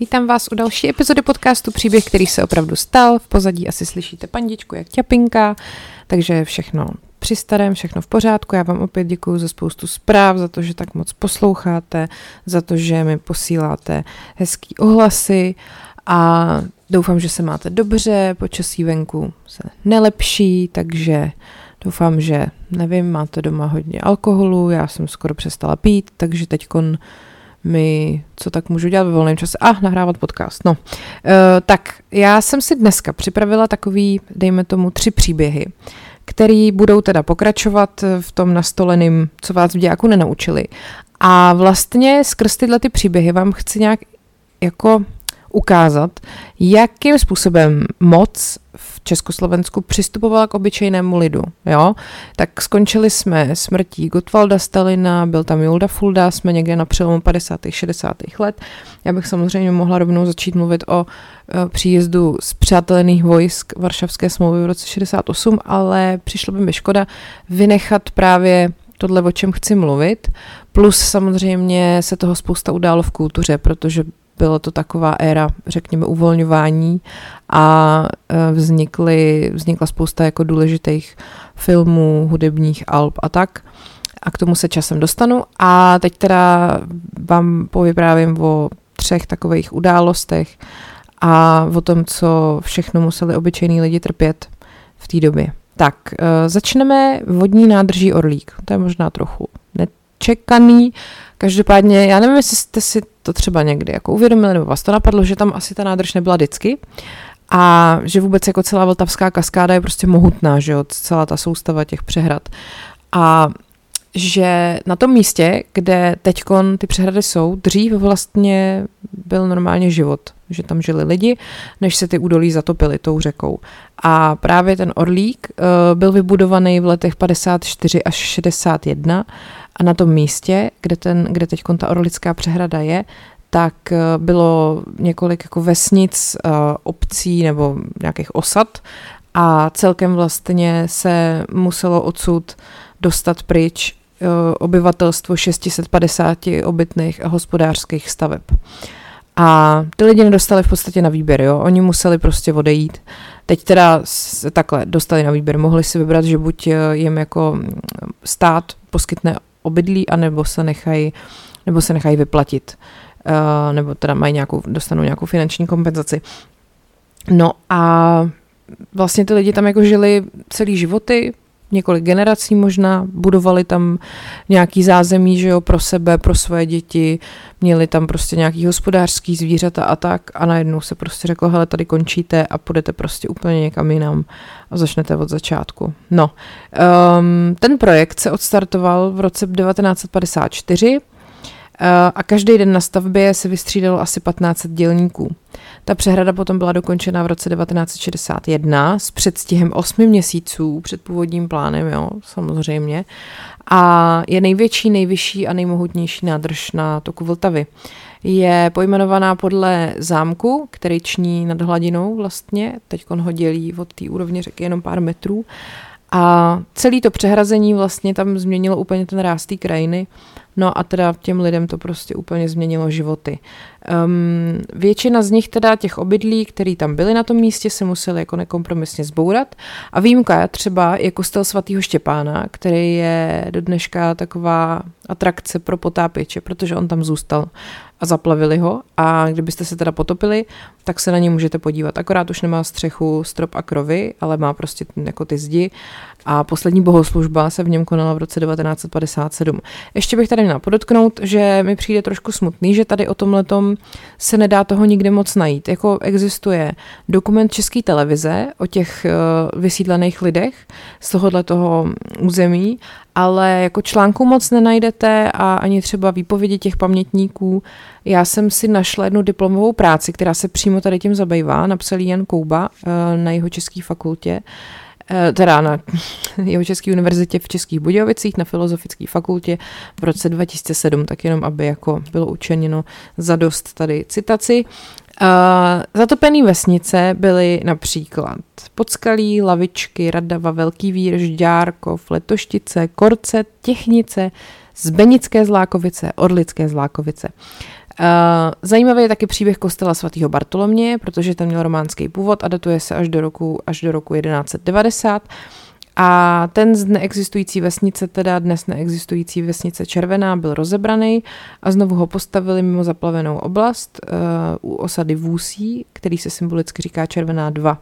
Vítám vás u další epizody podcastu Příběh, který se opravdu stal. V pozadí asi slyšíte pandičku jak ťapinka, takže všechno při starém, všechno v pořádku. Já vám opět děkuji za spoustu zpráv, za to, že tak moc posloucháte, za to, že mi posíláte hezký ohlasy a doufám, že se máte dobře, počasí venku se nelepší, takže doufám, že, nevím, máte doma hodně alkoholu, já jsem skoro přestala pít, takže teďkon mi, co tak můžu dělat ve volném čase? A, ah, nahrávat podcast. No, uh, tak já jsem si dneska připravila takový, dejme tomu, tři příběhy, který budou teda pokračovat v tom nastoleným, co vás v dějáku nenaučili. A vlastně skrz tyhle ty příběhy vám chci nějak jako ukázat, jakým způsobem moc v Československu přistupovala k obyčejnému lidu. Jo? Tak skončili jsme smrtí Gottwalda Stalina, byl tam Julda Fulda, jsme někde na přelomu 50. 60. let. Já bych samozřejmě mohla rovnou začít mluvit o e, příjezdu z přátelených vojsk Varšavské smlouvy v roce 68, ale přišlo by mi škoda vynechat právě tohle, o čem chci mluvit. Plus samozřejmě se toho spousta událo v kultuře, protože bylo to taková éra, řekněme, uvolňování a e, vznikly, vznikla spousta jako důležitých filmů, hudebních alb a tak. A k tomu se časem dostanu. A teď teda vám povyprávím o třech takových událostech a o tom, co všechno museli obyčejní lidi trpět v té době. Tak, e, začneme vodní nádrží Orlík. To je možná trochu nečekaný, Každopádně, já nevím, jestli jste si to třeba někdy jako uvědomili, nebo vás to napadlo, že tam asi ta nádrž nebyla vždycky a že vůbec jako celá Vltavská kaskáda je prostě mohutná, že jo, celá ta soustava těch přehrad. A že na tom místě, kde teď ty přehrady jsou, dřív vlastně byl normálně život, že tam žili lidi, než se ty údolí zatopily tou řekou. A právě ten Orlík uh, byl vybudovaný v letech 54 až 61 a na tom místě, kde, ten, kde teď ta Orlická přehrada je, tak uh, bylo několik jako vesnic, uh, obcí nebo nějakých osad a celkem vlastně se muselo odsud dostat pryč obyvatelstvo 650 obytných a hospodářských staveb. A ty lidi nedostali v podstatě na výběr, jo. Oni museli prostě odejít. Teď teda se takhle dostali na výběr. Mohli si vybrat, že buď eh, jim jako stát poskytne obydlí, anebo se nechají, nebo se nechají vyplatit. Uh, nebo teda mají nějakou, dostanou nějakou finanční kompenzaci. No a vlastně ty lidi tam jako žili celý životy, několik generací možná, budovali tam nějaký zázemí, že jo, pro sebe, pro svoje děti, měli tam prostě nějaký hospodářský zvířata a tak a najednou se prostě řeklo, hele, tady končíte a půjdete prostě úplně někam jinam a začnete od začátku. No, um, ten projekt se odstartoval v roce 1954 Eh, a každý den na stavbě se vystřídalo asi 15 dělníků. Ta přehrada potom byla dokončena v roce 1961 s předstihem 8 měsíců před původním plánem, jo, samozřejmě. A je největší, nejvyšší a nejmohutnější nádrž na toku Vltavy. Je pojmenovaná podle zámku, který ční nad hladinou vlastně, teď ho dělí od té úrovně řeky jenom pár metrů. A celé to přehrazení vlastně tam změnilo úplně ten ráz té krajiny No a teda těm lidem to prostě úplně změnilo životy. Um, většina z nich teda těch obydlí, který tam byli na tom místě, se museli jako nekompromisně zbourat. A výjimka třeba je kostel svatého Štěpána, který je do dneška taková atrakce pro potápěče, protože on tam zůstal a zaplavili ho a kdybyste se teda potopili, tak se na ně můžete podívat. Akorát už nemá střechu, strop a krovy, ale má prostě jako ty zdi a poslední bohoslužba se v něm konala v roce 1957. Ještě bych tady měla podotknout, že mi přijde trošku smutný, že tady o tomhletom se nedá toho nikde moc najít. Jako existuje dokument České televize o těch uh, vysídlených lidech z tohohle toho území, ale jako článku moc nenajdete a ani třeba výpovědi těch pamětníků. Já jsem si našla jednu diplomovou práci, která se přímo tady tím zabývá, napsal Jan Kouba uh, na jeho české fakultě. Eh, teda na jeho České univerzitě v Českých Budějovicích na Filozofické fakultě v roce 2007, tak jenom aby jako bylo učeněno za dost tady citaci. Uh, zatopené vesnice byly například Podskalí, Lavičky, Radava, Velký Vír, Žďárkov, Letoštice, Korce, Těchnice, Zbenické Zlákovice, Orlické Zlákovice. Zajímavý je taky příběh kostela svatého Bartolomě, protože ten měl románský původ a datuje se až do roku, až do roku 1190. A ten z neexistující vesnice, teda dnes neexistující vesnice Červená, byl rozebraný a znovu ho postavili mimo zaplavenou oblast uh, u osady Vůsí, který se symbolicky říká Červená 2.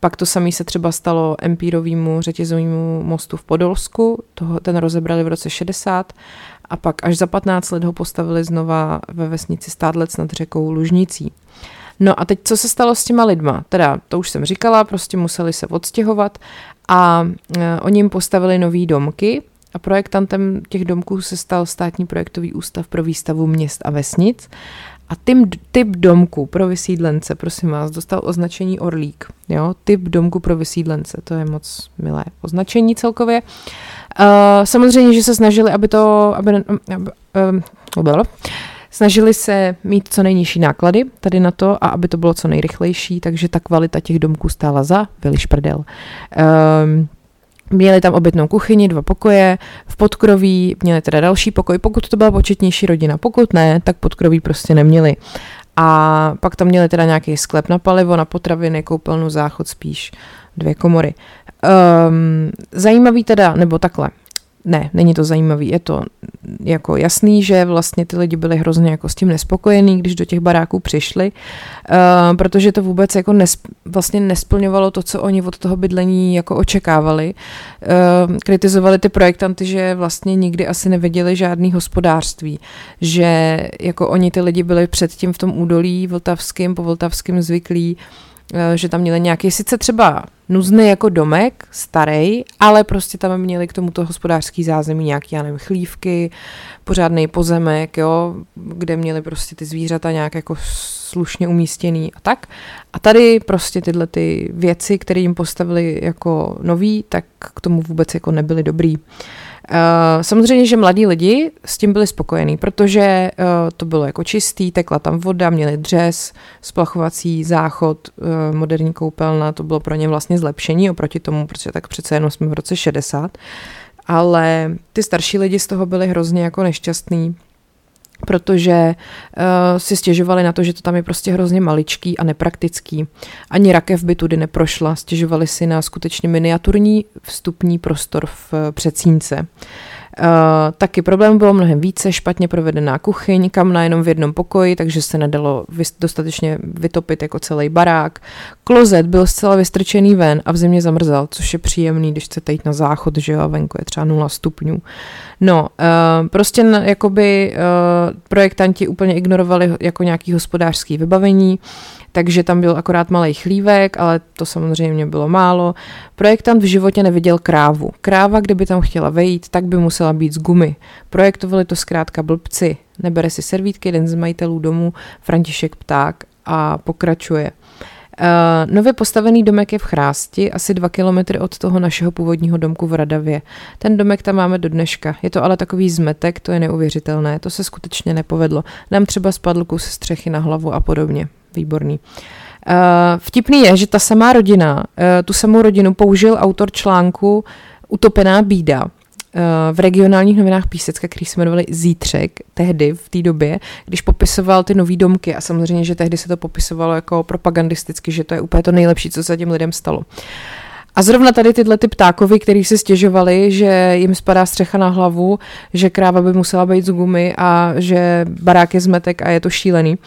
Pak to samé se třeba stalo empírovému řetězovému mostu v Podolsku, toho, ten rozebrali v roce 60 a pak až za 15 let ho postavili znova ve vesnici Stádlec nad řekou Lužnicí. No a teď co se stalo s těma lidma? Teda, to už jsem říkala, prostě museli se odstěhovat a e, oni jim postavili nový domky a projektantem těch domků se stal státní projektový ústav pro výstavu měst a vesnic a tým, typ domku pro vysídlence, prosím vás, dostal označení Orlík. Jo? Typ domku pro vysídlence, to je moc milé označení celkově. Uh, samozřejmě, že se snažili, aby to, aby, aby, aby, aby Snažili se mít co nejnižší náklady tady na to a aby to bylo co nejrychlejší, takže ta kvalita těch domků stála za Viliš prdel. Um, Měli tam obytnou kuchyni, dva pokoje, v podkroví měli teda další pokoj, pokud to byla početnější rodina, pokud ne, tak podkroví prostě neměli. A pak tam měli teda nějaký sklep na palivo, na potraviny, koupelnu, záchod spíš, dvě komory. Um, zajímavý teda, nebo takhle, ne, není to zajímavý, je to jako jasný, že vlastně ty lidi byli hrozně jako s tím nespokojení, když do těch baráků přišli, uh, protože to vůbec jako nes, vlastně nesplňovalo to, co oni od toho bydlení jako očekávali. Uh, kritizovali ty projektanty, že vlastně nikdy asi neviděli žádný hospodářství, že jako oni ty lidi byli předtím v tom údolí vltavským, po vltavským zvyklí, uh, že tam měli nějaký sice třeba nuzný jako domek, starý, ale prostě tam měli k tomuto hospodářský zázemí nějaký, já nevím, chlívky, pořádný pozemek, jo, kde měli prostě ty zvířata nějak jako slušně umístěný a tak. A tady prostě tyhle ty věci, které jim postavili jako nový, tak k tomu vůbec jako nebyly dobrý. Uh, Eh, samozřejmě, že mladí lidi s tím byli spokojení, protože uh, to bylo jako čistý, tekla tam voda, měli dřez, splachovací záchod, uh, moderní koupelna, to bylo pro ně vlastně zlepšení oproti tomu, protože tak přece jenom jsme v roce 60. Ale ty starší lidi z toho byli hrozně jako nešťastní, protože uh, si stěžovali na to, že to tam je prostě hrozně maličký a nepraktický. Ani rakev by tudy neprošla, stěžovali si na skutečně miniaturní vstupní prostor v předsínce. Uh, taky problém bylo mnohem více, špatně provedená kuchyň, kamna jenom v jednom pokoji, takže se nedalo vys- dostatečně vytopit jako celý barák. Klozet byl zcela vystrčený ven a v zimě zamrzal, což je příjemný, když chcete jít na záchod, že jo, a venku je třeba 0 stupňů. No, uh, prostě jakoby uh, projektanti úplně ignorovali jako nějaký hospodářský vybavení, takže tam byl akorát malý chlívek, ale to samozřejmě bylo málo. Projektant v životě neviděl krávu. Kráva, kdyby tam chtěla vejít, tak by musela být z gumy. Projektovali to zkrátka blbci. Nebere si servítky, jeden z majitelů domu, František Pták a pokračuje. Uh, nově postavený domek je v Chrásti, asi dva kilometry od toho našeho původního domku v Radavě. Ten domek tam máme do dneška. Je to ale takový zmetek, to je neuvěřitelné, to se skutečně nepovedlo. Nám třeba spadl kus střechy na hlavu a podobně. Výborný. Uh, vtipný je, že ta samá rodina, uh, tu samou rodinu použil autor článku Utopená bída, v regionálních novinách Písecka, který se jmenovali Zítřek, tehdy v té době, když popisoval ty nové domky a samozřejmě, že tehdy se to popisovalo jako propagandisticky, že to je úplně to nejlepší, co se těm lidem stalo. A zrovna tady tyhle ty ptákovi, který si stěžovali, že jim spadá střecha na hlavu, že kráva by musela být z gumy a že barák je zmetek a je to šílený,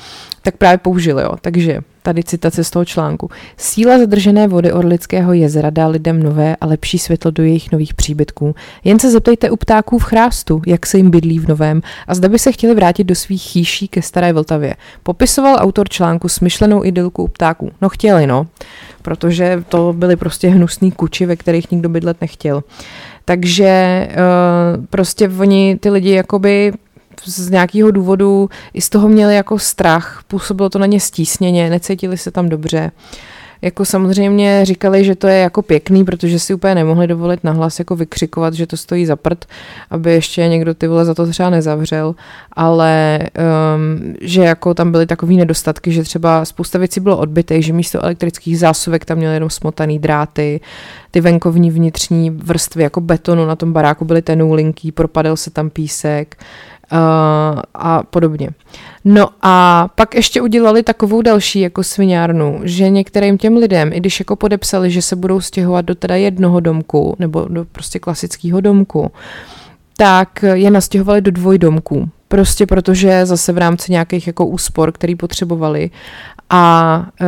tak právě použili, jo. Takže tady citace z toho článku. Síla zadržené vody Orlického jezera dá lidem nové a lepší světlo do jejich nových příbytků. Jen se zeptejte u ptáků v chrástu, jak se jim bydlí v novém a zda by se chtěli vrátit do svých chýší ke staré Vltavě. Popisoval autor článku smyšlenou idylku u ptáků. No chtěli, no, protože to byly prostě hnusný kuči, ve kterých nikdo bydlet nechtěl. Takže uh, prostě oni, ty lidi jakoby z nějakého důvodu i z toho měli jako strach, působilo to na ně stísněně, necítili se tam dobře. Jako samozřejmě říkali, že to je jako pěkný, protože si úplně nemohli dovolit nahlas jako vykřikovat, že to stojí za prd, aby ještě někdo ty vole za to třeba nezavřel, ale um, že jako tam byly takové nedostatky, že třeba spousta věcí bylo odbytej, že místo elektrických zásuvek tam měli jenom smotaný dráty, ty venkovní vnitřní vrstvy jako betonu na tom baráku byly tenoulinký, propadl se tam písek, a podobně. No a pak ještě udělali takovou další jako sviňárnu, že některým těm lidem, i když jako podepsali, že se budou stěhovat do teda jednoho domku, nebo do prostě klasického domku, tak je nastěhovali do dvojdomků. Prostě protože zase v rámci nějakých jako úspor, který potřebovali a uh,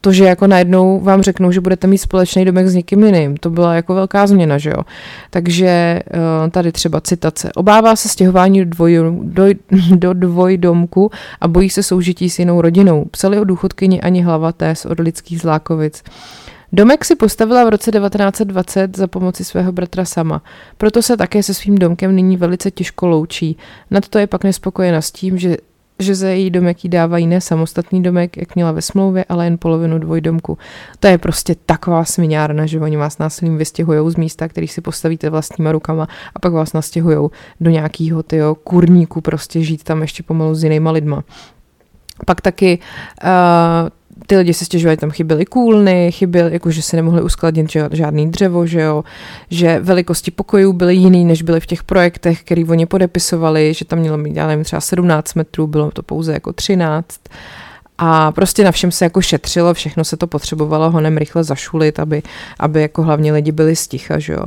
to, že jako najednou vám řeknou, že budete mít společný domek s někým jiným, to byla jako velká změna, že jo. Takže uh, tady třeba citace. Obává se stěhování do, dvoj, do, do dvojdomku a bojí se soužití s jinou rodinou. Psali o důchodkyni ani hlavaté z Orlických zlákovic. Domek si postavila v roce 1920 za pomoci svého bratra sama. Proto se také se svým domkem nyní velice těžko loučí. Nad to je pak nespokojena s tím, že že za její domek jí dávají ne samostatný domek, jak měla ve smlouvě, ale jen polovinu dvojdomku. To je prostě taková smiňárna, že oni vás násilím vystěhují z místa, který si postavíte vlastníma rukama a pak vás nastěhují do nějakého tyjo, kurníku, prostě žít tam ještě pomalu s jinýma lidma. Pak taky uh, ty lidi se stěžovali, tam chyběly kůlny, chyběly, jako že se nemohli uskladnit žádný dřevo, že jo, že velikosti pokojů byly jiný, než byly v těch projektech, který oni podepisovali, že tam mělo mít, já nevím, třeba 17 metrů, bylo to pouze jako 13. A prostě na všem se jako šetřilo, všechno se to potřebovalo honem rychle zašulit, aby, aby jako hlavně lidi byli sticha, že jo.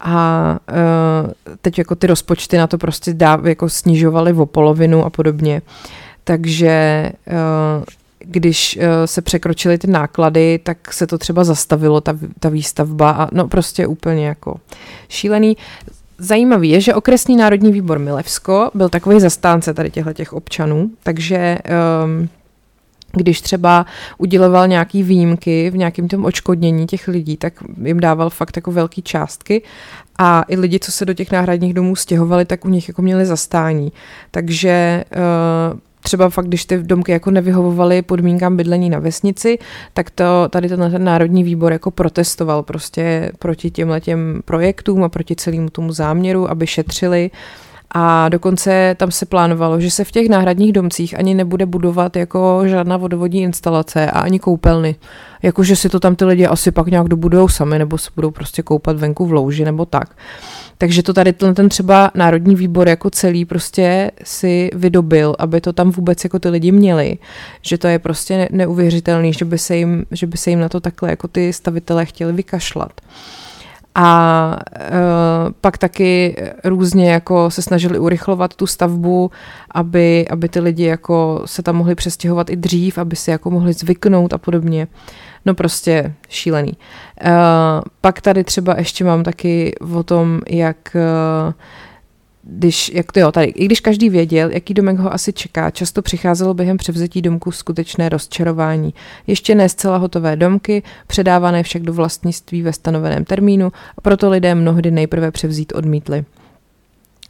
A uh, teď jako ty rozpočty na to prostě dá, jako snižovaly o polovinu a podobně. Takže uh, když uh, se překročily ty náklady, tak se to třeba zastavilo, ta, ta výstavba a no prostě úplně jako šílený. Zajímavý je, že okresní národní výbor Milevsko byl takový zastánce tady těchto těch občanů, takže um, když třeba uděloval nějaký výjimky v nějakém tom očkodnění těch lidí, tak jim dával fakt jako velký částky a i lidi, co se do těch náhradních domů stěhovali, tak u nich jako měli zastání. Takže uh, třeba fakt, když ty domky jako nevyhovovaly podmínkám bydlení na vesnici, tak to tady ten, národní výbor jako protestoval prostě proti těmhle těm projektům a proti celému tomu záměru, aby šetřili a dokonce tam se plánovalo, že se v těch náhradních domcích ani nebude budovat jako žádná vodovodní instalace a ani koupelny. Jakože si to tam ty lidi asi pak nějak dobudou sami, nebo se budou prostě koupat venku v louži, nebo tak. Takže to tady ten třeba Národní výbor jako celý prostě si vydobil, aby to tam vůbec jako ty lidi měli. Že to je prostě neuvěřitelný, že by se jim, že by se jim na to takhle jako ty stavitelé chtěli vykašlat. A e, pak taky různě jako se snažili urychlovat tu stavbu, aby, aby ty lidi jako se tam mohli přestěhovat i dřív, aby si jako mohli zvyknout a podobně. No prostě šílený. Uh, pak tady třeba ještě mám taky o tom, jak uh, když, jak to jo, tady, i když každý věděl, jaký domek ho asi čeká, často přicházelo během převzetí domku skutečné rozčarování. Ještě ne zcela hotové domky, předávané však do vlastnictví ve stanoveném termínu, a proto lidé mnohdy nejprve převzít odmítli.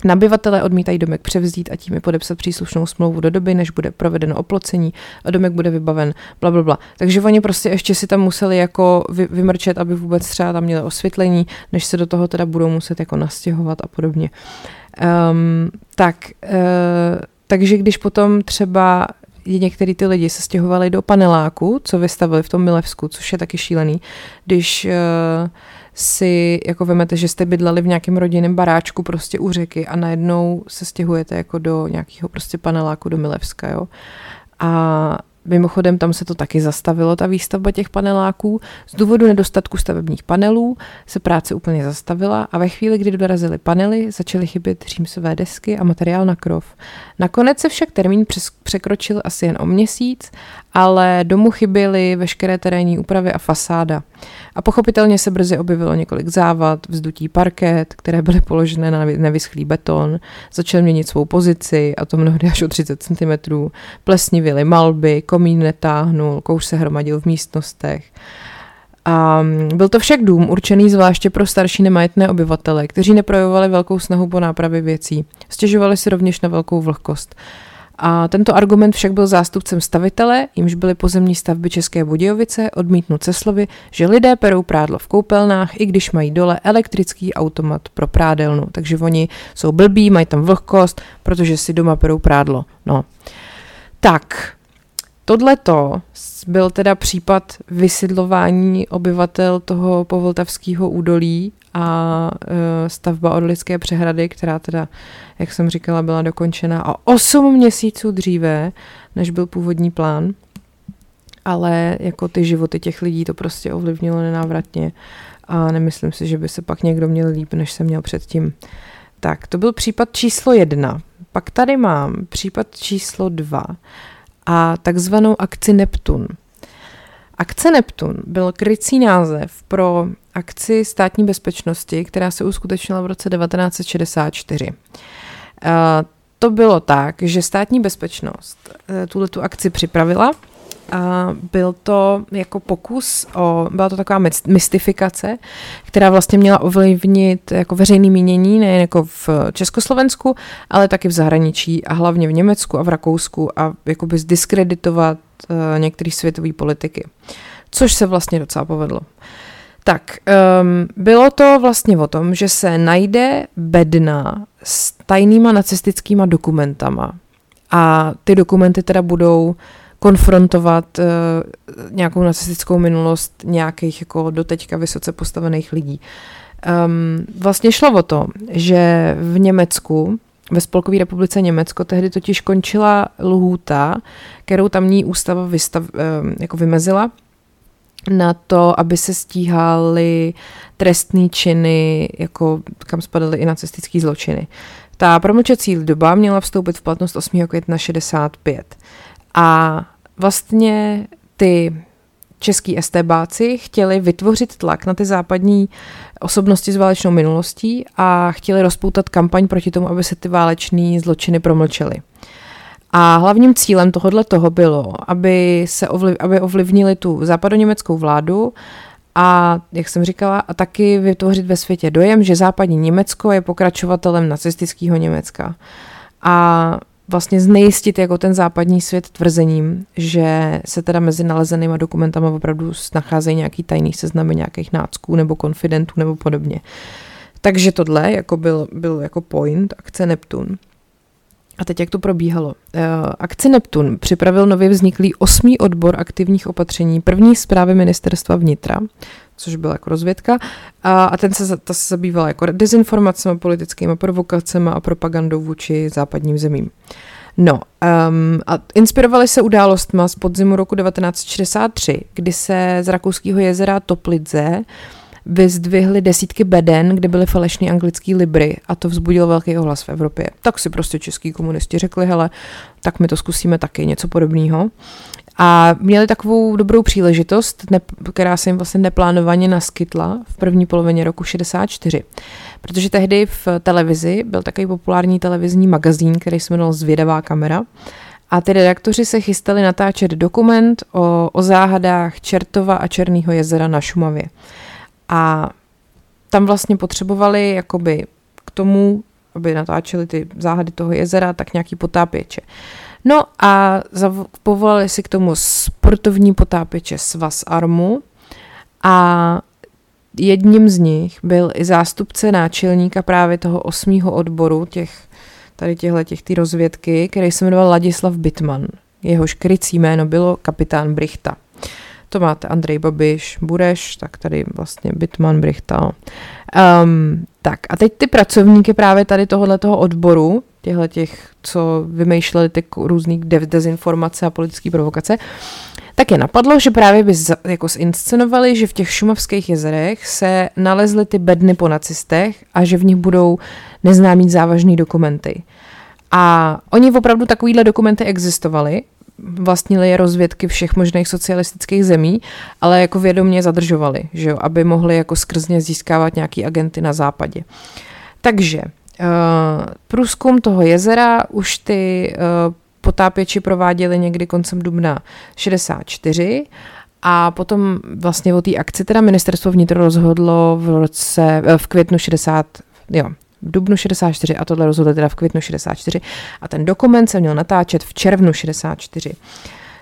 Nabyvatelé odmítají domek převzít a tím je podepsat příslušnou smlouvu do doby, než bude provedeno oplocení a domek bude vybaven, bla, bla, bla. Takže oni prostě ještě si tam museli jako vy, vymrčet, aby vůbec třeba tam měli osvětlení, než se do toho teda budou muset jako nastěhovat a podobně. Um, tak, uh, takže když potom třeba některý ty lidi se stěhovali do paneláku, co vystavili v tom Milevsku, což je taky šílený, když uh, si jako vemete, že jste bydleli v nějakém rodinném baráčku prostě u řeky a najednou se stěhujete jako do nějakého prostě paneláku do Milevska, jo. A Mimochodem tam se to taky zastavilo, ta výstavba těch paneláků. Z důvodu nedostatku stavebních panelů se práce úplně zastavila a ve chvíli, kdy dorazily panely, začaly chybět římsové desky a materiál na krov. Nakonec se však termín překročil asi jen o měsíc, ale domů chyběly veškeré terénní úpravy a fasáda. A pochopitelně se brzy objevilo několik závad, vzdutí parket, které byly položené na nevyschlý beton, začal měnit svou pozici, a to mnohdy až o 30 cm, plesnivily malby, komín netáhnul, kouř se hromadil v místnostech. A byl to však dům určený zvláště pro starší nemajetné obyvatele, kteří neprojevovali velkou snahu po nápravě věcí. Stěžovali si rovněž na velkou vlhkost. A tento argument však byl zástupcem stavitele, jimž byly pozemní stavby České Budějovice, odmítnut se slovy, že lidé perou prádlo v koupelnách, i když mají dole elektrický automat pro prádelnu. Takže oni jsou blbí, mají tam vlhkost, protože si doma perou prádlo. No. Tak, tohleto byl teda případ vysidlování obyvatel toho povoltavského údolí a e, stavba Orlické přehrady, která teda, jak jsem říkala, byla dokončena o 8 měsíců dříve, než byl původní plán. Ale jako ty životy těch lidí to prostě ovlivnilo nenávratně a nemyslím si, že by se pak někdo měl líp, než se měl předtím. Tak, to byl případ číslo jedna. Pak tady mám případ číslo dva a takzvanou akci Neptun. Akce Neptun byl krycí název pro akci státní bezpečnosti, která se uskutečnila v roce 1964. Eh, to bylo tak, že státní bezpečnost eh, tuhle tu akci připravila a byl to jako pokus o, byla to taková mystifikace, která vlastně měla ovlivnit jako veřejné mínění, nejen jako v Československu, ale taky v zahraničí a hlavně v Německu a v Rakousku a jakoby zdiskreditovat uh, některé světové politiky. Což se vlastně docela povedlo. Tak, um, bylo to vlastně o tom, že se najde bedna s tajnýma nacistickýma dokumentama a ty dokumenty teda budou konfrontovat uh, nějakou nacistickou minulost nějakých jako doteďka vysoce postavených lidí. Um, vlastně šlo o to, že v Německu, ve Spolkové republice Německo, tehdy totiž končila lhůta, kterou tamní ústava vystav, um, jako vymezila, na to, aby se stíhaly trestné činy, jako kam spadaly i nacistické zločiny. Ta promlčecí doba měla vstoupit v platnost 8. května 65. A vlastně ty český estébáci chtěli vytvořit tlak na ty západní osobnosti s válečnou minulostí a chtěli rozpoutat kampaň proti tomu, aby se ty váleční zločiny promlčely. A hlavním cílem tohohle toho bylo, aby se ovliv, aby ovlivnili tu západoněmeckou vládu a, jak jsem říkala, a taky vytvořit ve světě dojem, že západní Německo je pokračovatelem nacistického Německa. A vlastně znejistit jako ten západní svět tvrzením, že se teda mezi nalezenýma dokumentama opravdu nacházejí nějaký tajný seznamy nějakých nácků nebo konfidentů nebo podobně. Takže tohle jako byl, byl jako point akce Neptun. A teď jak to probíhalo? Eh, akci Neptun připravil nově vzniklý osmý odbor aktivních opatření první zprávy ministerstva vnitra, což byla jako rozvědka, a, a ten se, ta se zabývala jako dezinformacemi, politickými provokacemi a propagandou vůči západním zemím. No, um, a inspirovali se událostma z podzimu roku 1963, kdy se z rakouského jezera Toplidze vyzdvihly desítky beden, kde byly falešné anglické libry a to vzbudilo velký ohlas v Evropě. Tak si prostě český komunisti řekli, hele, tak my to zkusíme taky, něco podobného. A měli takovou dobrou příležitost, ne, která se jim vlastně neplánovaně naskytla v první polovině roku 64. Protože tehdy v televizi byl takový populární televizní magazín, který se jmenoval Zvědavá kamera. A ty redaktoři se chystali natáčet dokument o, o záhadách Čertova a Černého jezera na Šumavě. A tam vlastně potřebovali jakoby k tomu, aby natáčeli ty záhady toho jezera, tak nějaký potápěče. No a povolali si k tomu sportovní potápěče Svaz Armu a jedním z nich byl i zástupce náčelníka právě toho osmého odboru těch tady těchto těch ty rozvědky, který se jmenoval Ladislav Bitman. Jehož krycí jméno bylo kapitán Brichta. To máte Andrej Babiš, Bureš, tak tady vlastně Bitman, Brichta. Um, tak a teď ty pracovníky právě tady tohohle toho odboru, těchto těch, co vymýšleli ty různý dezinformace a politické provokace, tak je napadlo, že právě by z, jako zinscenovali, že v těch šumavských jezerech se nalezly ty bedny po nacistech a že v nich budou neznámý závažný dokumenty. A oni opravdu takovýhle dokumenty existovaly, vlastnili je rozvědky všech možných socialistických zemí, ale jako vědomě zadržovali, že jo, aby mohli jako skrzně získávat nějaký agenty na západě. Takže uh, průzkum toho jezera už ty uh, potápěči prováděli někdy koncem dubna 64 a potom vlastně o té akci teda ministerstvo vnitro rozhodlo v roce, eh, v květnu 60, jo, dubnu 64 a tohle rozhodli teda v květnu 64 a ten dokument se měl natáčet v červnu 64.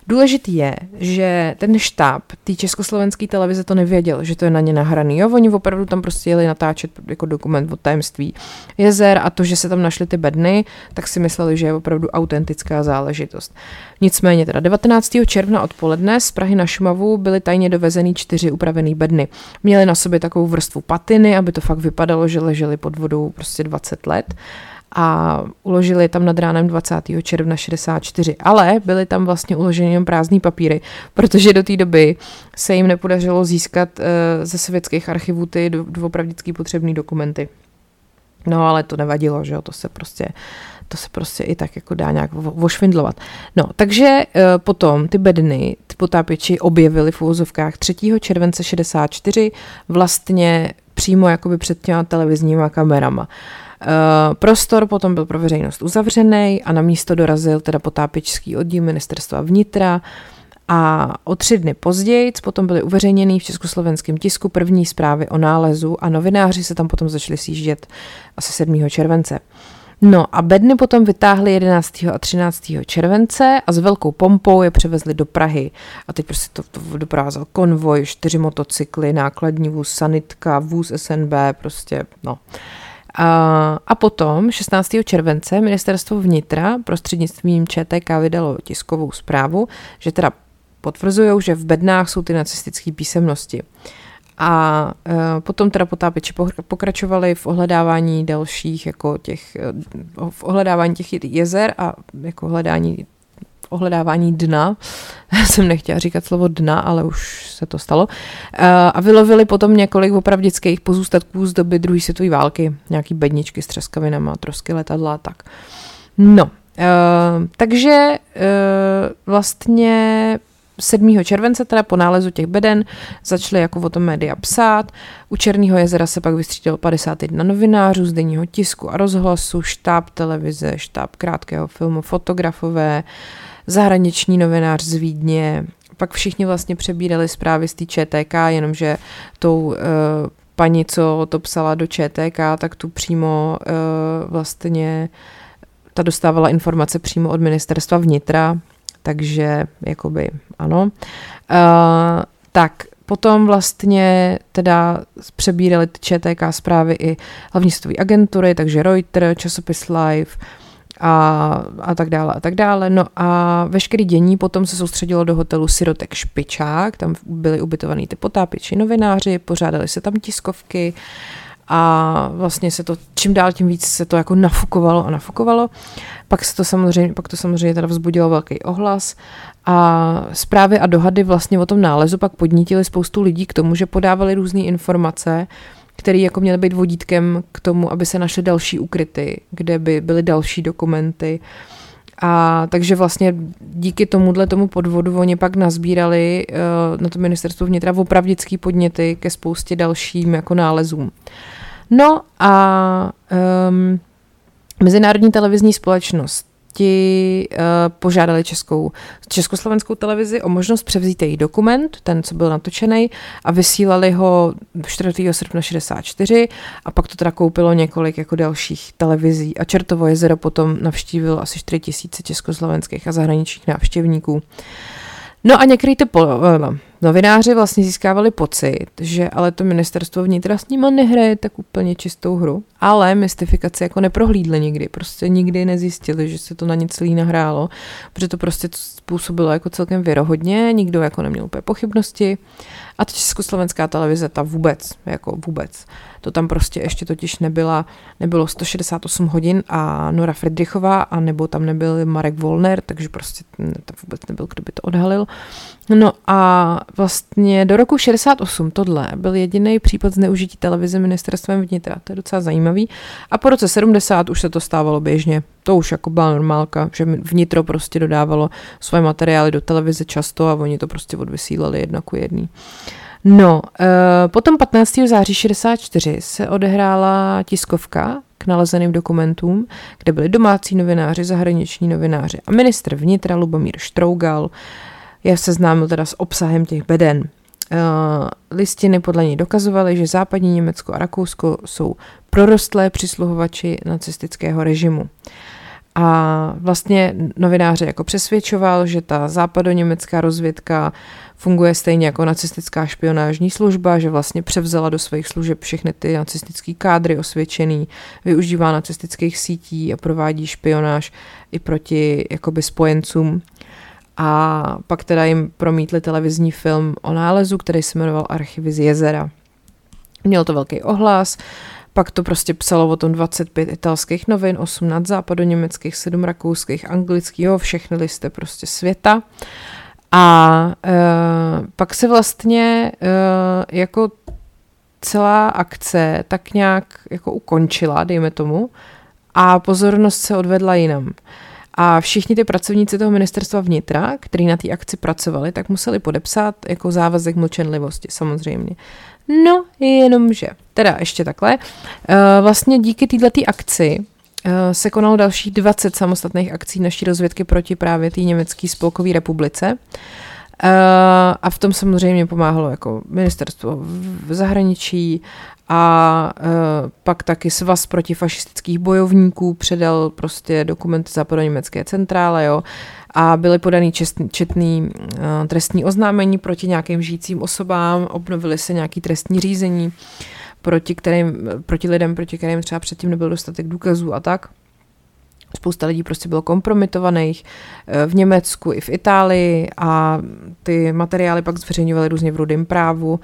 Důležitý je, že ten štáb té československé televize to nevěděl, že to je na ně nahraný. Jo? Oni opravdu tam prostě jeli natáčet jako dokument o tajemství jezer a to, že se tam našly ty bedny, tak si mysleli, že je opravdu autentická záležitost. Nicméně teda 19. června odpoledne z Prahy na Šumavu byly tajně dovezený čtyři upravený bedny. Měly na sobě takovou vrstvu patiny, aby to fakt vypadalo, že leželi pod vodou prostě 20 let a uložili tam nad ránem 20. června 64, ale byly tam vlastně uloženy jen prázdné papíry, protože do té doby se jim nepodařilo získat uh, ze sovětských archivů ty doopravdický potřebné dokumenty. No ale to nevadilo, že jo, to se prostě to se prostě i tak jako dá nějak vošvindlovat. No, takže uh, potom ty bedny, ty potápěči objevili v úvozovkách 3. července 64 vlastně přímo jakoby před těma televizníma kamerama. Uh, prostor potom byl pro veřejnost uzavřený a na místo dorazil teda potápěčský oddíl ministerstva vnitra a o tři dny později potom byly uveřejněny v československém tisku první zprávy o nálezu a novináři se tam potom začali sjíždět asi 7. července. No a bedny potom vytáhli 11. a 13. července a s velkou pompou je převezli do Prahy. A teď prostě to, to doprovázel konvoj, čtyři motocykly, nákladní vůz, sanitka, vůz SNB, prostě no. A, a potom 16. července ministerstvo vnitra prostřednictvím ČTK vydalo tiskovou zprávu, že teda potvrzují, že v bednách jsou ty nacistické písemnosti. A e, potom teda potápěči pokračovali v ohledávání dalších, jako těch, e, v ohledávání těch jezer a jako hledání ohledávání dna. Jsem nechtěla říkat slovo dna, ale už se to stalo. E, a vylovili potom několik opravdických pozůstatků z doby druhé světové války. Nějaký bedničky s třeskavinama, trosky letadla a tak. No, takže vlastně 7. července, teda po nálezu těch beden, začaly jako o tom média psát. U Černého jezera se pak vystřídalo 51 novinářů z denního tisku a rozhlasu, štáb televize, štáb krátkého filmu, fotografové, zahraniční novinář z Vídně. Pak všichni vlastně přebírali zprávy z té ČTK, jenomže tou uh, paní, co to psala do ČTK, tak tu přímo uh, vlastně ta dostávala informace přímo od ministerstva vnitra, takže jakoby ano. Uh, tak potom vlastně teda přebírali ČTK zprávy i hlavní agentury, takže Reuters, časopis Live, a, a tak dále a tak dále. No a veškerý dění potom se soustředilo do hotelu Sirotek Špičák, tam byli ubytovaní ty potápěči novináři, pořádali se tam tiskovky a vlastně se to čím dál tím víc se to jako nafukovalo a nafukovalo. Pak se to samozřejmě, pak to samozřejmě teda vzbudilo velký ohlas a zprávy a dohady vlastně o tom nálezu pak podnítily spoustu lidí k tomu, že podávali různé informace, které jako měly být vodítkem k tomu, aby se našly další ukryty, kde by byly další dokumenty. A takže vlastně díky tomuhle tomu podvodu oni pak nazbírali uh, na to ministerstvo vnitra opravdický podněty ke spoustě dalším jako nálezům. No a um, Mezinárodní televizní společnost ti uh, požádali českou, československou televizi o možnost převzít její dokument, ten, co byl natočený, a vysílali ho 4. srpna 64 a pak to teda koupilo několik jako dalších televizí a Čertovo jezero potom navštívilo asi 4 tisíce československých a zahraničních návštěvníků. No a některý ty po, no, novináři vlastně získávali pocit, že ale to ministerstvo vnitra s nima nehraje tak úplně čistou hru, ale mystifikaci jako neprohlídli nikdy, prostě nikdy nezjistili, že se to na ně celý nahrálo, protože to prostě způsobilo jako celkem věrohodně, nikdo jako neměl úplně pochybnosti a ta československá televize ta vůbec, jako vůbec. To tam prostě ještě totiž nebyla, nebylo 168 hodin a Nora Friedrichová a nebo tam nebyl Marek Volner, takže prostě tam vůbec nebyl, kdo by to odhalil. No a vlastně do roku 68 tohle byl jediný případ zneužití televize ministerstvem vnitra. To je docela zajímavý. A po roce 70 už se to stávalo běžně. To už jako byla normálka, že vnitro prostě dodávalo svoje materiály do televize často a oni to prostě odvysílali jedna ku jedný. No, uh, potom 15. září 64 se odehrála tiskovka k nalezeným dokumentům, kde byli domácí novináři, zahraniční novináři a ministr vnitra Lubomír Štrougal je seznámil teda s obsahem těch beden. Uh, listiny podle něj dokazovaly, že západní Německo a Rakousko jsou prorostlé přisluhovači nacistického režimu. A vlastně novináře jako přesvědčoval, že ta západoněmecká rozvědka funguje stejně jako nacistická špionážní služba, že vlastně převzala do svých služeb všechny ty nacistické kádry osvědčený, využívá nacistických sítí a provádí špionáž i proti jakoby spojencům. A pak teda jim promítli televizní film o nálezu, který se jmenoval Archivy z jezera. Měl to velký ohlas, pak to prostě psalo o tom 25 italských novin, 18 západoněmeckých, 7 rakouských, anglických, jo, všechny listy prostě světa. A uh, pak se vlastně uh, jako celá akce tak nějak jako ukončila, dejme tomu, a pozornost se odvedla jinam. A všichni ty pracovníci toho ministerstva vnitra, kteří na té akci pracovali, tak museli podepsat jako závazek mlčenlivosti, samozřejmě. No, jenomže, teda ještě takhle, uh, vlastně díky této akci uh, se konalo dalších 20 samostatných akcí naší rozvědky proti právě té německé spolkové republice. Uh, a v tom samozřejmě pomáhalo jako ministerstvo v zahraničí a uh, pak taky svaz protifašistických bojovníků předal prostě dokumenty západoněmecké centrále, jo, a byly podaný čestný, četný uh, trestní oznámení proti nějakým žijícím osobám, obnovily se nějaký trestní řízení proti, kterým, proti lidem, proti kterým třeba předtím nebyl dostatek důkazů a tak. Spousta lidí prostě bylo kompromitovaných eh, v Německu i v Itálii a ty materiály pak zveřejňovaly různě v rudém právu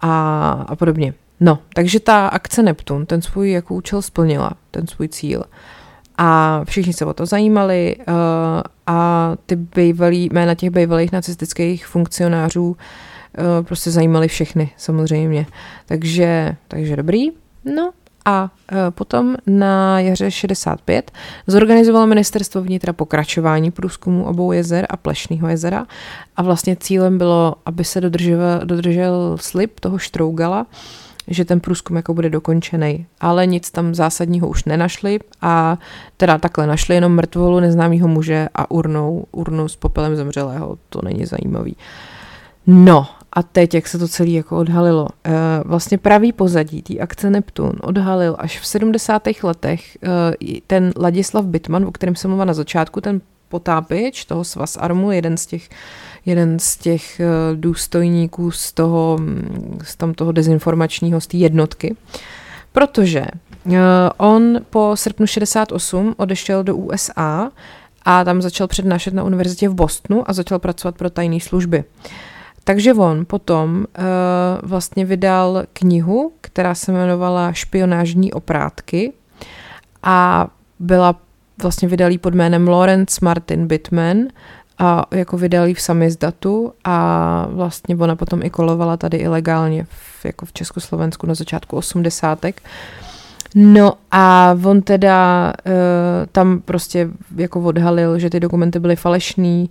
a, a podobně. No, takže ta akce Neptun, ten svůj jako účel splnila, ten svůj cíl. A všichni se o to zajímali uh, a ty bývalý, jména těch bývalých nacistických funkcionářů uh, prostě zajímali všechny samozřejmě. Takže, takže dobrý. No a uh, potom na jaře 65 zorganizovalo ministerstvo vnitra pokračování průzkumu obou jezer a Plešného jezera. A vlastně cílem bylo, aby se dodržel, dodržel slib toho Štrougala, že ten průzkum jako bude dokončený, ale nic tam zásadního už nenašli a teda takhle našli jenom mrtvolu neznámého muže a urnou, urnu s popelem zemřelého, to není zajímavý. No a teď, jak se to celé jako odhalilo, eh, vlastně pravý pozadí té akce Neptun odhalil až v 70. letech eh, ten Ladislav Bitman, o kterém jsem mluvila na začátku, ten potápěč toho Svaz Armu, jeden z těch jeden z těch eh, důstojníků z toho, z tam toho dezinformačního, z té jednotky, protože on po srpnu 68 odešel do USA a tam začal přednášet na univerzitě v Bostonu a začal pracovat pro tajné služby. Takže on potom uh, vlastně vydal knihu, která se jmenovala Špionážní oprátky a byla vlastně vydalý pod jménem Lawrence Martin Bittman a jako vydali v samizdatu a vlastně ona potom i kolovala tady ilegálně v, jako v Československu na začátku osmdesátek. No a on teda uh, tam prostě jako odhalil, že ty dokumenty byly falešný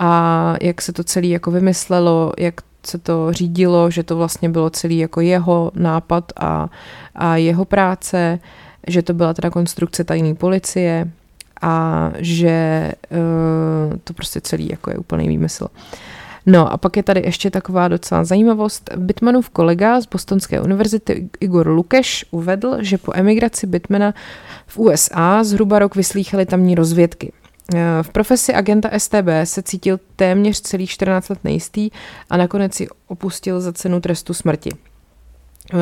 a jak se to celé jako vymyslelo, jak se to řídilo, že to vlastně bylo celý jako jeho nápad a, a jeho práce, že to byla teda konstrukce tajné policie, a že uh, to prostě celý jako je úplný výmysl. No a pak je tady ještě taková docela zajímavost. Bitmanův kolega z Bostonské univerzity Igor Lukeš uvedl, že po emigraci Bitmana v USA zhruba rok vyslýchali tamní rozvědky. Eh, v profesi agenta STB se cítil téměř celých 14 let nejistý a nakonec si opustil za cenu trestu smrti.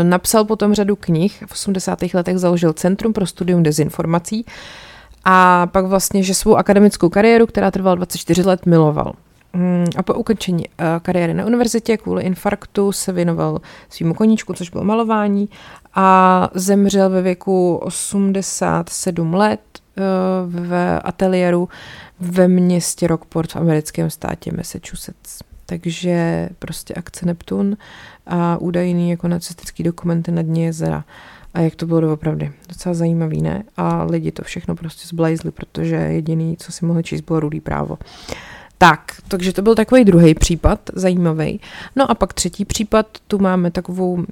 Napsal potom řadu knih, v 80. letech založil Centrum pro studium dezinformací, a pak vlastně, že svou akademickou kariéru, která trvala 24 let, miloval. Mm, a po ukončení eh, kariéry na univerzitě kvůli infarktu se věnoval svýmu koníčku, což bylo malování a zemřel ve věku 87 let eh, v ateliéru ve městě Rockport v americkém státě Massachusetts. Takže prostě akce Neptun a údajný jako nacistický dokumenty na dně jezera a jak to bylo doopravdy. Docela zajímavý, ne? A lidi to všechno prostě zblajzli, protože jediný, co si mohli číst, bylo rudý právo. Tak, takže to byl takový druhý případ, zajímavý. No a pak třetí případ, tu máme takovou mm,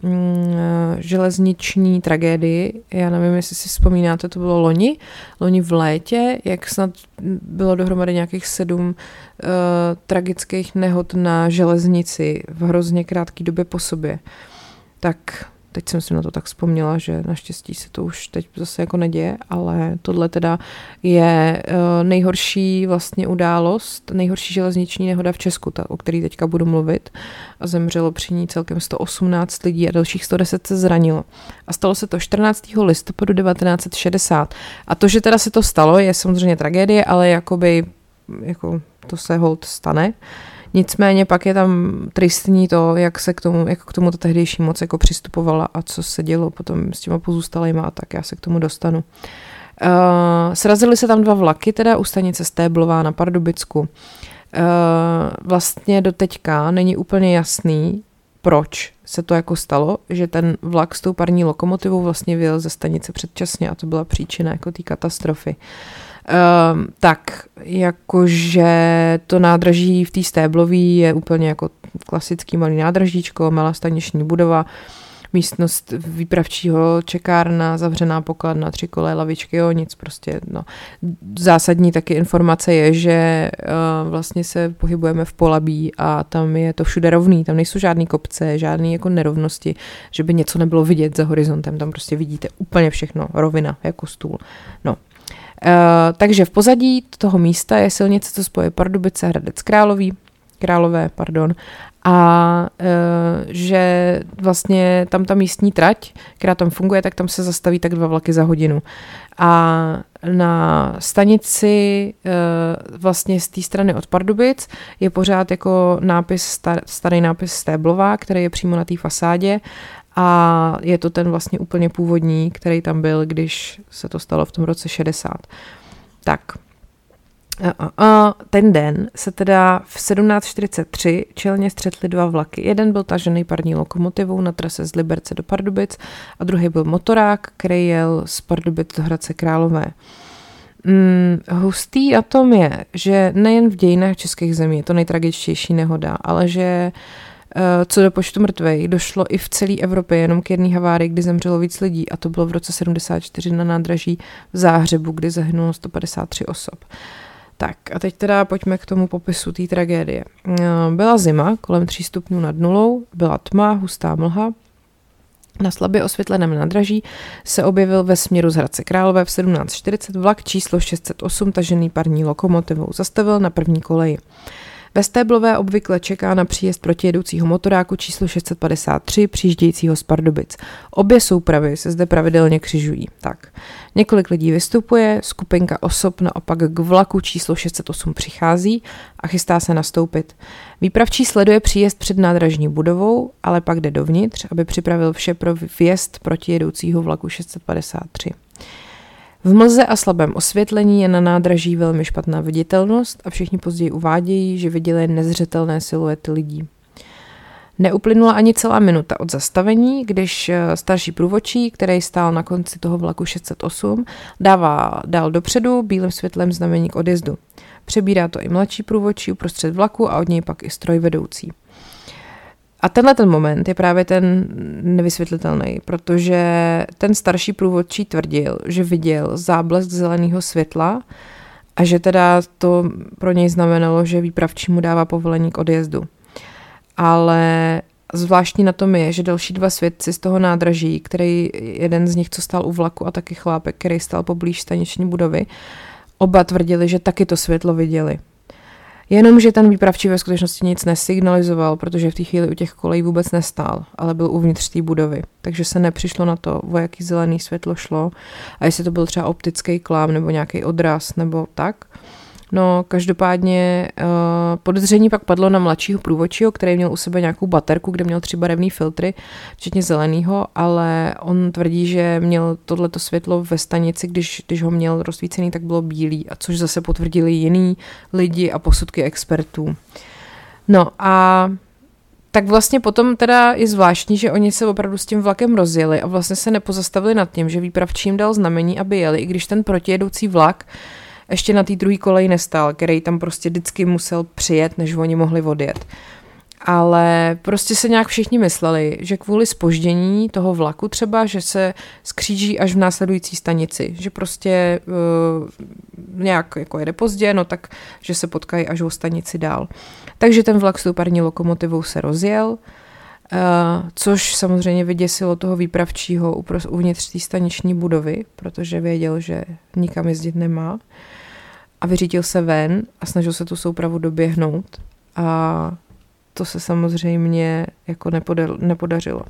železniční tragédii. Já nevím, jestli si vzpomínáte, to bylo loni, loni v létě, jak snad bylo dohromady nějakých sedm uh, tragických nehod na železnici v hrozně krátké době po sobě. Tak teď jsem si na to tak vzpomněla, že naštěstí se to už teď zase jako neděje, ale tohle teda je uh, nejhorší vlastně událost, nejhorší železniční nehoda v Česku, ta, o který teďka budu mluvit. A zemřelo při ní celkem 118 lidí a dalších 110 se zranilo. A stalo se to 14. listopadu 1960. A to, že teda se to stalo, je samozřejmě tragédie, ale jakoby jako to se hold stane. Nicméně pak je tam tristní to, jak se k tomu, jak k tomu ta tehdejší moc jako přistupovala a co se dělo potom s těma pozůstalýma a tak já se k tomu dostanu. Uh, srazily se tam dva vlaky, teda u stanice Stéblová na Pardubicku. Uh, vlastně do teďka není úplně jasný, proč se to jako stalo, že ten vlak s tou parní lokomotivou vlastně vyjel ze stanice předčasně a to byla příčina jako té katastrofy. Uh, Um, tak, jakože to nádraží v té stéblový je úplně jako klasický malý nádražíčko, malá staniční budova, místnost výpravčího čekárna, zavřená pokladna, tři kole, lavičky, jo, nic prostě, no. Zásadní taky informace je, že uh, vlastně se pohybujeme v Polabí a tam je to všude rovný, tam nejsou žádný kopce, žádné jako nerovnosti, že by něco nebylo vidět za horizontem, tam prostě vidíte úplně všechno, rovina, jako stůl. No, takže v pozadí toho místa je silnice, co spoje Pardubice, Hradec Králový, Králové, pardon, a uh, že vlastně tam ta místní trať, která tam funguje, tak tam se zastaví tak dva vlaky za hodinu. A na stanici uh, vlastně z té strany od Pardubic je pořád jako nápis, star, starý nápis Stéblová, který je přímo na té fasádě a je to ten vlastně úplně původní, který tam byl, když se to stalo v tom roce 60. Tak, ten den se teda v 17.43 čelně střetly dva vlaky. Jeden byl tažený parní lokomotivou na trase z Liberce do Pardubic a druhý byl motorák, který jel z Pardubic do Hradce Králové. Hmm, hustý na tom je, že nejen v dějinách českých zemí je to nejtragičtější nehoda, ale že uh, co do počtu mrtvých, došlo i v celé Evropě jenom k jedné havárii, kdy zemřelo víc lidí a to bylo v roce 74 na nádraží v Záhřebu, kdy zahynulo 153 osob. Tak a teď teda pojďme k tomu popisu té tragédie. Eh, byla zima, kolem 3 stupňů nad nulou, byla tma, hustá mlha, na slabě osvětleném nádraží se objevil ve směru z Hradce Králové v 1740 vlak číslo 608 tažený parní lokomotivou. Zastavil na první koleji. Ve Stéblové obvykle čeká na příjezd protijedoucího motoráku číslo 653 přijíždějícího z Pardubic. Obě soupravy se zde pravidelně křižují. Tak, několik lidí vystupuje, skupinka osob naopak k vlaku číslo 608 přichází a chystá se nastoupit. Výpravčí sleduje příjezd před nádražní budovou, ale pak jde dovnitř, aby připravil vše pro vjezd protijedoucího vlaku 653. V mlze a slabém osvětlení je na nádraží velmi špatná viditelnost a všichni později uvádějí, že viděli nezřetelné siluety lidí. Neuplynula ani celá minuta od zastavení, když eh, starší průvočí, který stál na konci toho vlaku 608, dává dál dopředu bílým světlem znamení k odjezdu. Přebírá to i mladší průvočí uprostřed vlaku a od něj pak i strojvedoucí. A tenhle ten moment je právě ten nevysvětlitelný, protože ten starší průvodčí tvrdil, že viděl záblesk zeleného světla a že teda to pro něj znamenalo, že výpravčí mu dává povolení k odjezdu. Ale zvláštní na tom je, že další dva svědci z toho nádraží, který jeden z nich, co stál u vlaku a taky chlápek, který stál poblíž staniční budovy, oba tvrdili, že taky to světlo viděli. Jenomže ten výpravčí ve skutečnosti nic nesignalizoval, protože v té chvíli u těch kolejí vůbec nestál, ale byl uvnitř té budovy. Takže se nepřišlo na to, o jaký zelený světlo šlo a jestli to byl třeba optický klám nebo nějaký odraz nebo tak. No, každopádně uh, podezření pak padlo na mladšího průvodčího, který měl u sebe nějakou baterku, kde měl tři barevné filtry, včetně zeleného, ale on tvrdí, že měl tohleto světlo ve stanici, když, když ho měl rozsvícený, tak bylo bílý, a což zase potvrdili jiný lidi a posudky expertů. No a tak vlastně potom teda je zvláštní, že oni se opravdu s tím vlakem rozjeli a vlastně se nepozastavili nad tím, že výpravčím dal znamení, aby jeli, i když ten protijedoucí vlak uh, ještě na té druhé koleji nestál, který tam prostě vždycky musel přijet, než oni mohli odjet. Ale prostě se nějak všichni mysleli, že kvůli spoždění toho vlaku třeba, že se skříží až v následující stanici, že prostě uh, nějak jako jede pozdě, no tak, že se potkají až o stanici dál. Takže ten vlak s tou parní lokomotivou se rozjel, Uh, což samozřejmě vyděsilo toho výpravčího uvnitř té staniční budovy, protože věděl, že nikam jezdit nemá. A vyřítil se ven a snažil se tu soupravu doběhnout. A to se samozřejmě jako nepodařilo.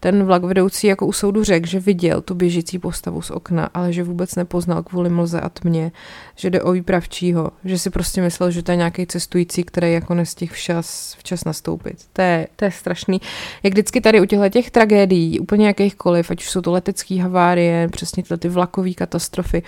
Ten vlak vedoucí jako u soudu řekl, že viděl tu běžící postavu z okna, ale že vůbec nepoznal kvůli mlze a tmě, že jde o výpravčího, že si prostě myslel, že to je nějaký cestující, který jako nestihl včas, včas nastoupit. To je, to je strašný. Jak vždycky tady u těchto těch tragédií, úplně jakýchkoliv, ať už jsou to letecké havárie, přesně tyhle ty vlakové katastrofy,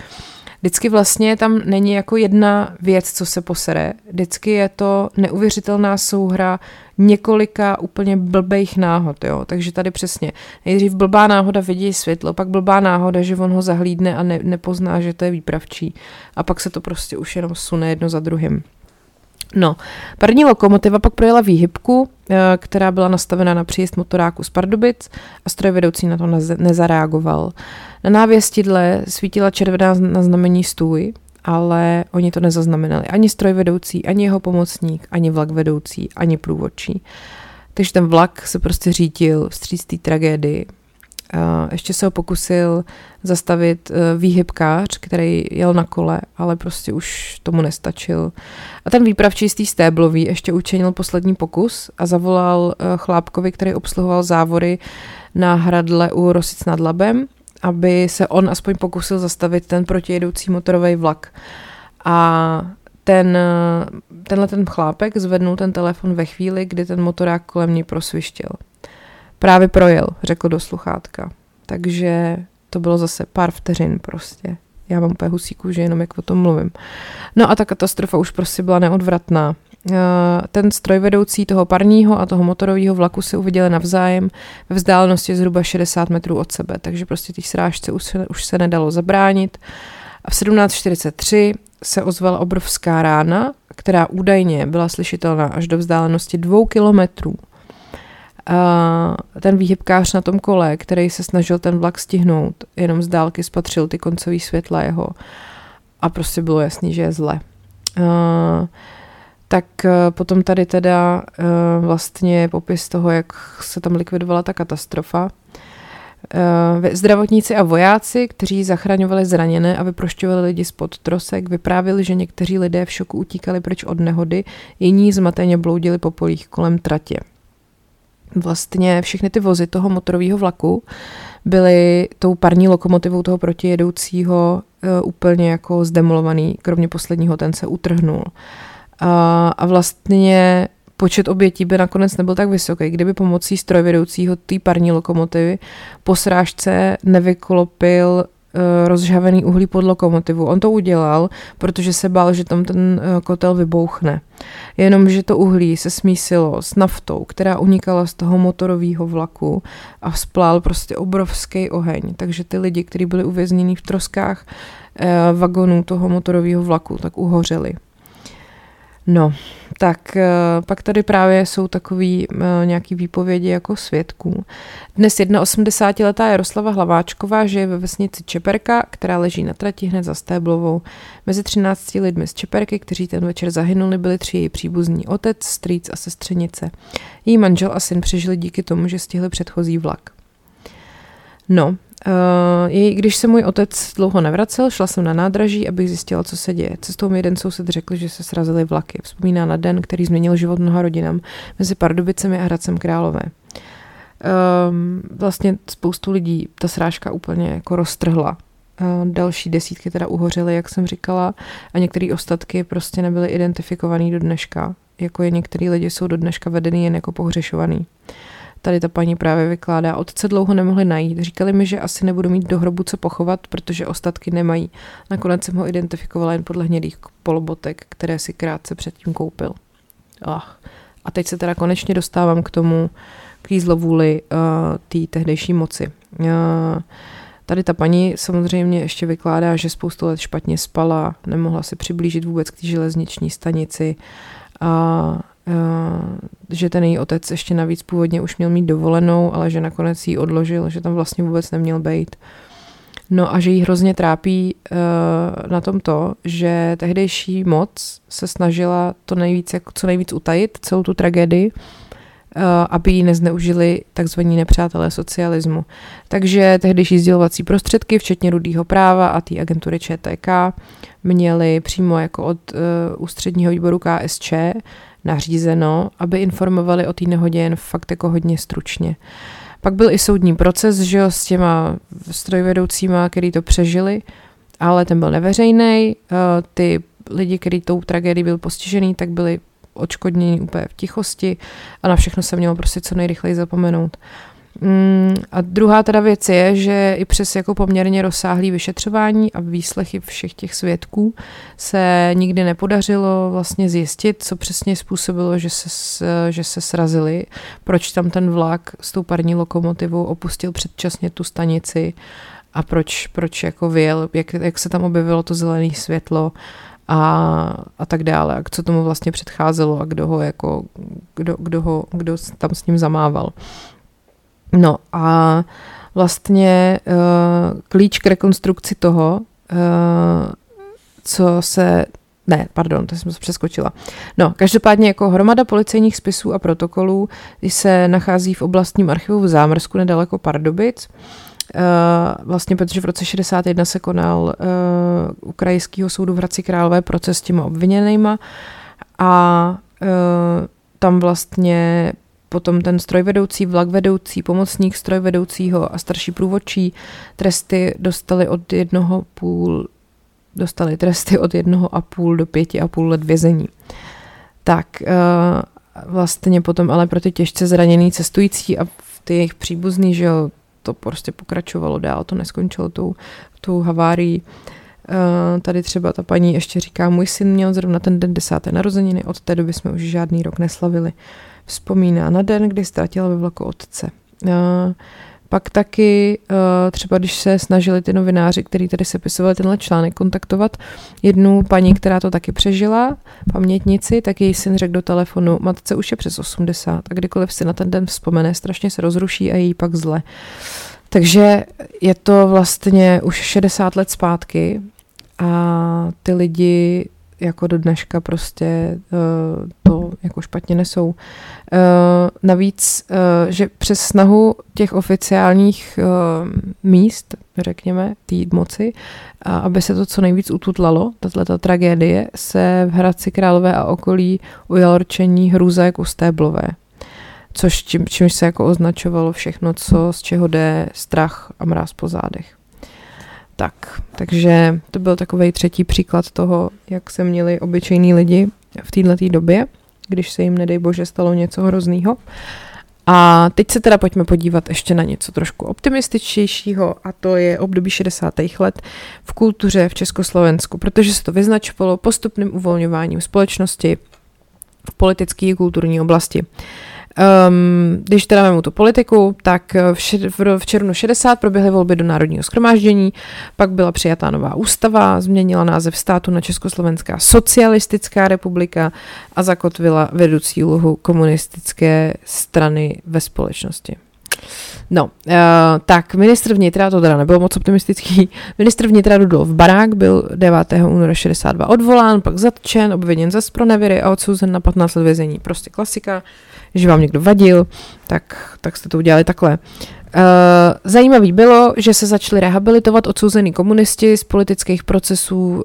vždycky vlastně tam není jako jedna věc, co se posere. Vždycky je to neuvěřitelná souhra několika úplně blbejch náhod, jo. Takže tady přesně. Nejdřív blbá náhoda vidí světlo, pak blbá náhoda, že on ho zahlídne a ne, nepozná, že to je výpravčí. A pak se to prostě už jenom sune jedno za druhým. No, parní lokomotiva pak projela výhybku, která byla nastavena na příjezd motoráku z Pardubic a strojvedoucí na to nezareagoval. Na návěstidle svítila červená na znamení stůj, ale oni to nezaznamenali. Ani strojvedoucí, ani jeho pomocník, ani vlak vedoucí, ani průvodčí. Takže ten vlak se prostě řítil vstříc té tragédii. Ještě se ho pokusil zastavit e, výhybkář, který jel na kole, ale prostě už tomu nestačil. A ten výpravčí z té stéblový ještě učinil poslední pokus a zavolal e, chlápkovi, který obsluhoval závory na hradle u Rosic nad Labem, aby se on aspoň pokusil zastavit ten protijedoucí motorový vlak. A ten, tenhle ten chlápek zvednul ten telefon ve chvíli, kdy ten motorák kolem něj prosvištěl. Právě projel, řekl do sluchátka. Takže to bylo zase pár vteřin prostě. Já mám úplně husí kůži, jenom jak o tom mluvím. No a ta katastrofa už prostě byla neodvratná. Eh, ten strojvedoucí toho parního a toho motorového vlaku se uviděli navzájem ve vzdálenosti zhruba 60 metrů od sebe, takže prostě té srážce už se, už se nedalo zabránit. A v 1743 se ozvala obrovská rána, která údajně byla slyšitelná až do vzdálenosti dvou kilometrů. Ten výhybkář na tom kole, který se snažil ten vlak stihnout, jenom z dálky spatřil ty koncové světla jeho a prostě bylo jasný, že je zle. A tak eh, potom tady teda eh, vlastně popis toho, jak se tam likvidovala ta katastrofa. Eh, zdravotníci a vojáci, kteří zachraňovali zraněné a vyprošťovali lidi spod trosek, vyprávěli, že někteří lidé v šoku utíkali pryč od nehody, jiní zmateně bloudili po polích kolem tratě. Vlastně všechny ty vozy toho motorového vlaku byly tou parní lokomotivou toho protijedoucího úplně jako zdemolovaný, kromě posledního, ten se utrhnul. A, a vlastně počet obětí by nakonec nebyl tak vysoký, kdyby pomocí strojvedoucího té parní lokomotivy po srážce nevyklopil rozžhavený uhlí pod lokomotivu. On to udělal, protože se bál, že tam ten uh, kotel vybouchne. Jenomže to uhlí se smísilo s naftou, která unikala z toho motorového vlaku a splál prostě obrovský oheň. Takže ty lidi, kteří byli uvězněni v troskách uh, vagonů toho motorového vlaku, tak uhořeli. No, tak eh, pak tady právě jsou takový eh, nějaký výpovědi jako svědků. Dnes 81-letá Jaroslava Hlaváčková žije ve vesnici Čeperka, která leží na trati hned za Stéblovou. Mezi 13 lidmi z Čeperky, kteří ten večer zahynuli, byli tři její příbuzní otec, strýc a sestřenice. Její manžel a syn přežili díky tomu, že stihli předchozí vlak. No, Uh, když se můj otec dlouho nevracel, šla jsem na nádraží, abych zjistila, co se děje. Cestou mi jeden soused řekl, že se srazily vlaky. Vzpomíná na den, který změnil život mnoha rodinám mezi Pardubicemi a Hradcem Králové. Um, vlastně spoustu lidí ta srážka úplně jako roztrhla. Uh, další desítky teda uhořely, jak jsem říkala, a některé ostatky prostě nebyly identifikované do dneška. Jako je některý lidi jsou do dneška vedený jen jako pohřešovaný. Uh, Tady ta paní právě vykládá, otce dlouho nemohli najít. Říkali mi, že asi nebudu mít do hrobu co pochovat, protože ostatky nemají. Nakonec jsem ho identifikovala jen podle hnědých polobotek, které si krátce předtím koupil. Ach. A teď se teda konečně dostávám k tomu, k zlovůli uh, té tehdejší moci. Uh, Tady ta paní samozřejmě ještě vykládá, že spoustu let špatně spala, nemohla se přiblížit vůbec k té železniční stanici a že ten její otec ještě navíc původně už měl mít dovolenou, ale že nakonec ji odložil, že tam vlastně vůbec neměl být. No a že jí hrozně trápí uh, na tom to, že tehdejší moc se snažila to nejvíc, co nejvíc utajit, celou tu tragédii aby ji nezneužili takzvaní nepřátelé socialismu. Takže tehdejší sdělovací prostředky, včetně rudého práva a té agentury ČTK, měli přímo jako od uh, ústředního výboru KSČ nařízeno, aby informovali o té nehodě jen fakt jako hodně stručně. Pak byl i soudní proces, že jo, s těma strojvedoucíma, který to přežili, ale ten byl neveřejný. Uh, ty lidi, kteří tou tragédií byl postižený, tak byli odškodnění úplně v tichosti a na všechno se mělo prostě co nejrychleji zapomenout. Mm, a druhá teda věc je, že i přes jako poměrně rozsáhlý vyšetřování a výslechy všech těch svědků se nikdy nepodařilo vlastně zjistit, co přesně způsobilo, že se, že se srazili, proč tam ten vlak s tou parní lokomotivou opustil předčasně tu stanici a proč, proč jako vyjel, jak, jak se tam objevilo to zelené světlo a, a tak dále, a co tomu vlastně předcházelo a kdo ho jako, kdo, kdo, ho, kdo tam s ním zamával. No a vlastně uh, klíč k rekonstrukci toho, uh, co se ne, pardon, to jsem se přeskočila. No, každopádně jako hromada policejních spisů a protokolů se nachází v oblastním archivu v Zámrsku nedaleko Pardubic. Uh, vlastně protože v roce 61 se konal uh, u krajského soudu v Hradci Králové proces s těma obviněnýma a uh, tam vlastně potom ten strojvedoucí, vlakvedoucí, pomocník strojvedoucího a starší průvodčí tresty dostali od jednoho půl dostali tresty od jednoho a půl do pěti a půl let vězení. Tak vlastně potom ale pro ty těžce zraněný cestující a ty jejich příbuzný, že jo, to prostě pokračovalo dál, to neskončilo tou, tou havárií. Uh, tady třeba ta paní ještě říká, můj syn měl zrovna ten den desáté narozeniny, od té doby jsme už žádný rok neslavili. Vzpomíná na den, kdy ztratil ve vlaku otce. Pak taky uh, třeba, když se snažili ty novináři, kteří tady sepisovali tenhle článek, kontaktovat jednu paní, která to taky přežila, pamětnici, tak její syn řekl do telefonu, matce už je přes 80 a kdykoliv si na ten den vzpomene, strašně se rozruší a jí pak zle. Takže je to vlastně už 60 let zpátky a ty lidi jako do dneška prostě uh, to jako špatně nesou. Uh, navíc, uh, že přes snahu těch oficiálních míst, řekněme, té moci, a aby se to co nejvíc ututlalo, tato tragédie, se v Hradci Králové a okolí ujalo rčení hrůza jako stéblové což čím, čímž se jako označovalo všechno, co z čeho jde strach a mráz po zádech. Tak, takže to byl takový třetí příklad toho, jak se měli obyčejní lidi v této době, když se jim, nedej bože, stalo něco hroznýho. A teď se teda pojďme podívat ještě na něco trošku optimističtějšího a to je období 60. let v kultuře v Československu, protože se to vyznačovalo postupným uvolňováním společnosti v politické a kulturní oblasti. Um, když teda máme tu politiku, tak v, šer- v červnu 60 proběhly volby do Národního schromáždění, pak byla přijatá nová ústava, změnila název státu na Československá socialistická republika a zakotvila vedoucí úlohu komunistické strany ve společnosti. No, uh, tak ministr vnitra, to teda nebylo moc optimistický, ministr vnitra Rudolf Barák byl 9. února 62 odvolán, pak zatčen, obviněn za spronevěry a odsouzen na 15 let vězení. Prostě klasika že vám někdo vadil, tak, tak jste to udělali takhle. Uh, zajímavý bylo, že se začali rehabilitovat odsouzený komunisti z politických procesů uh,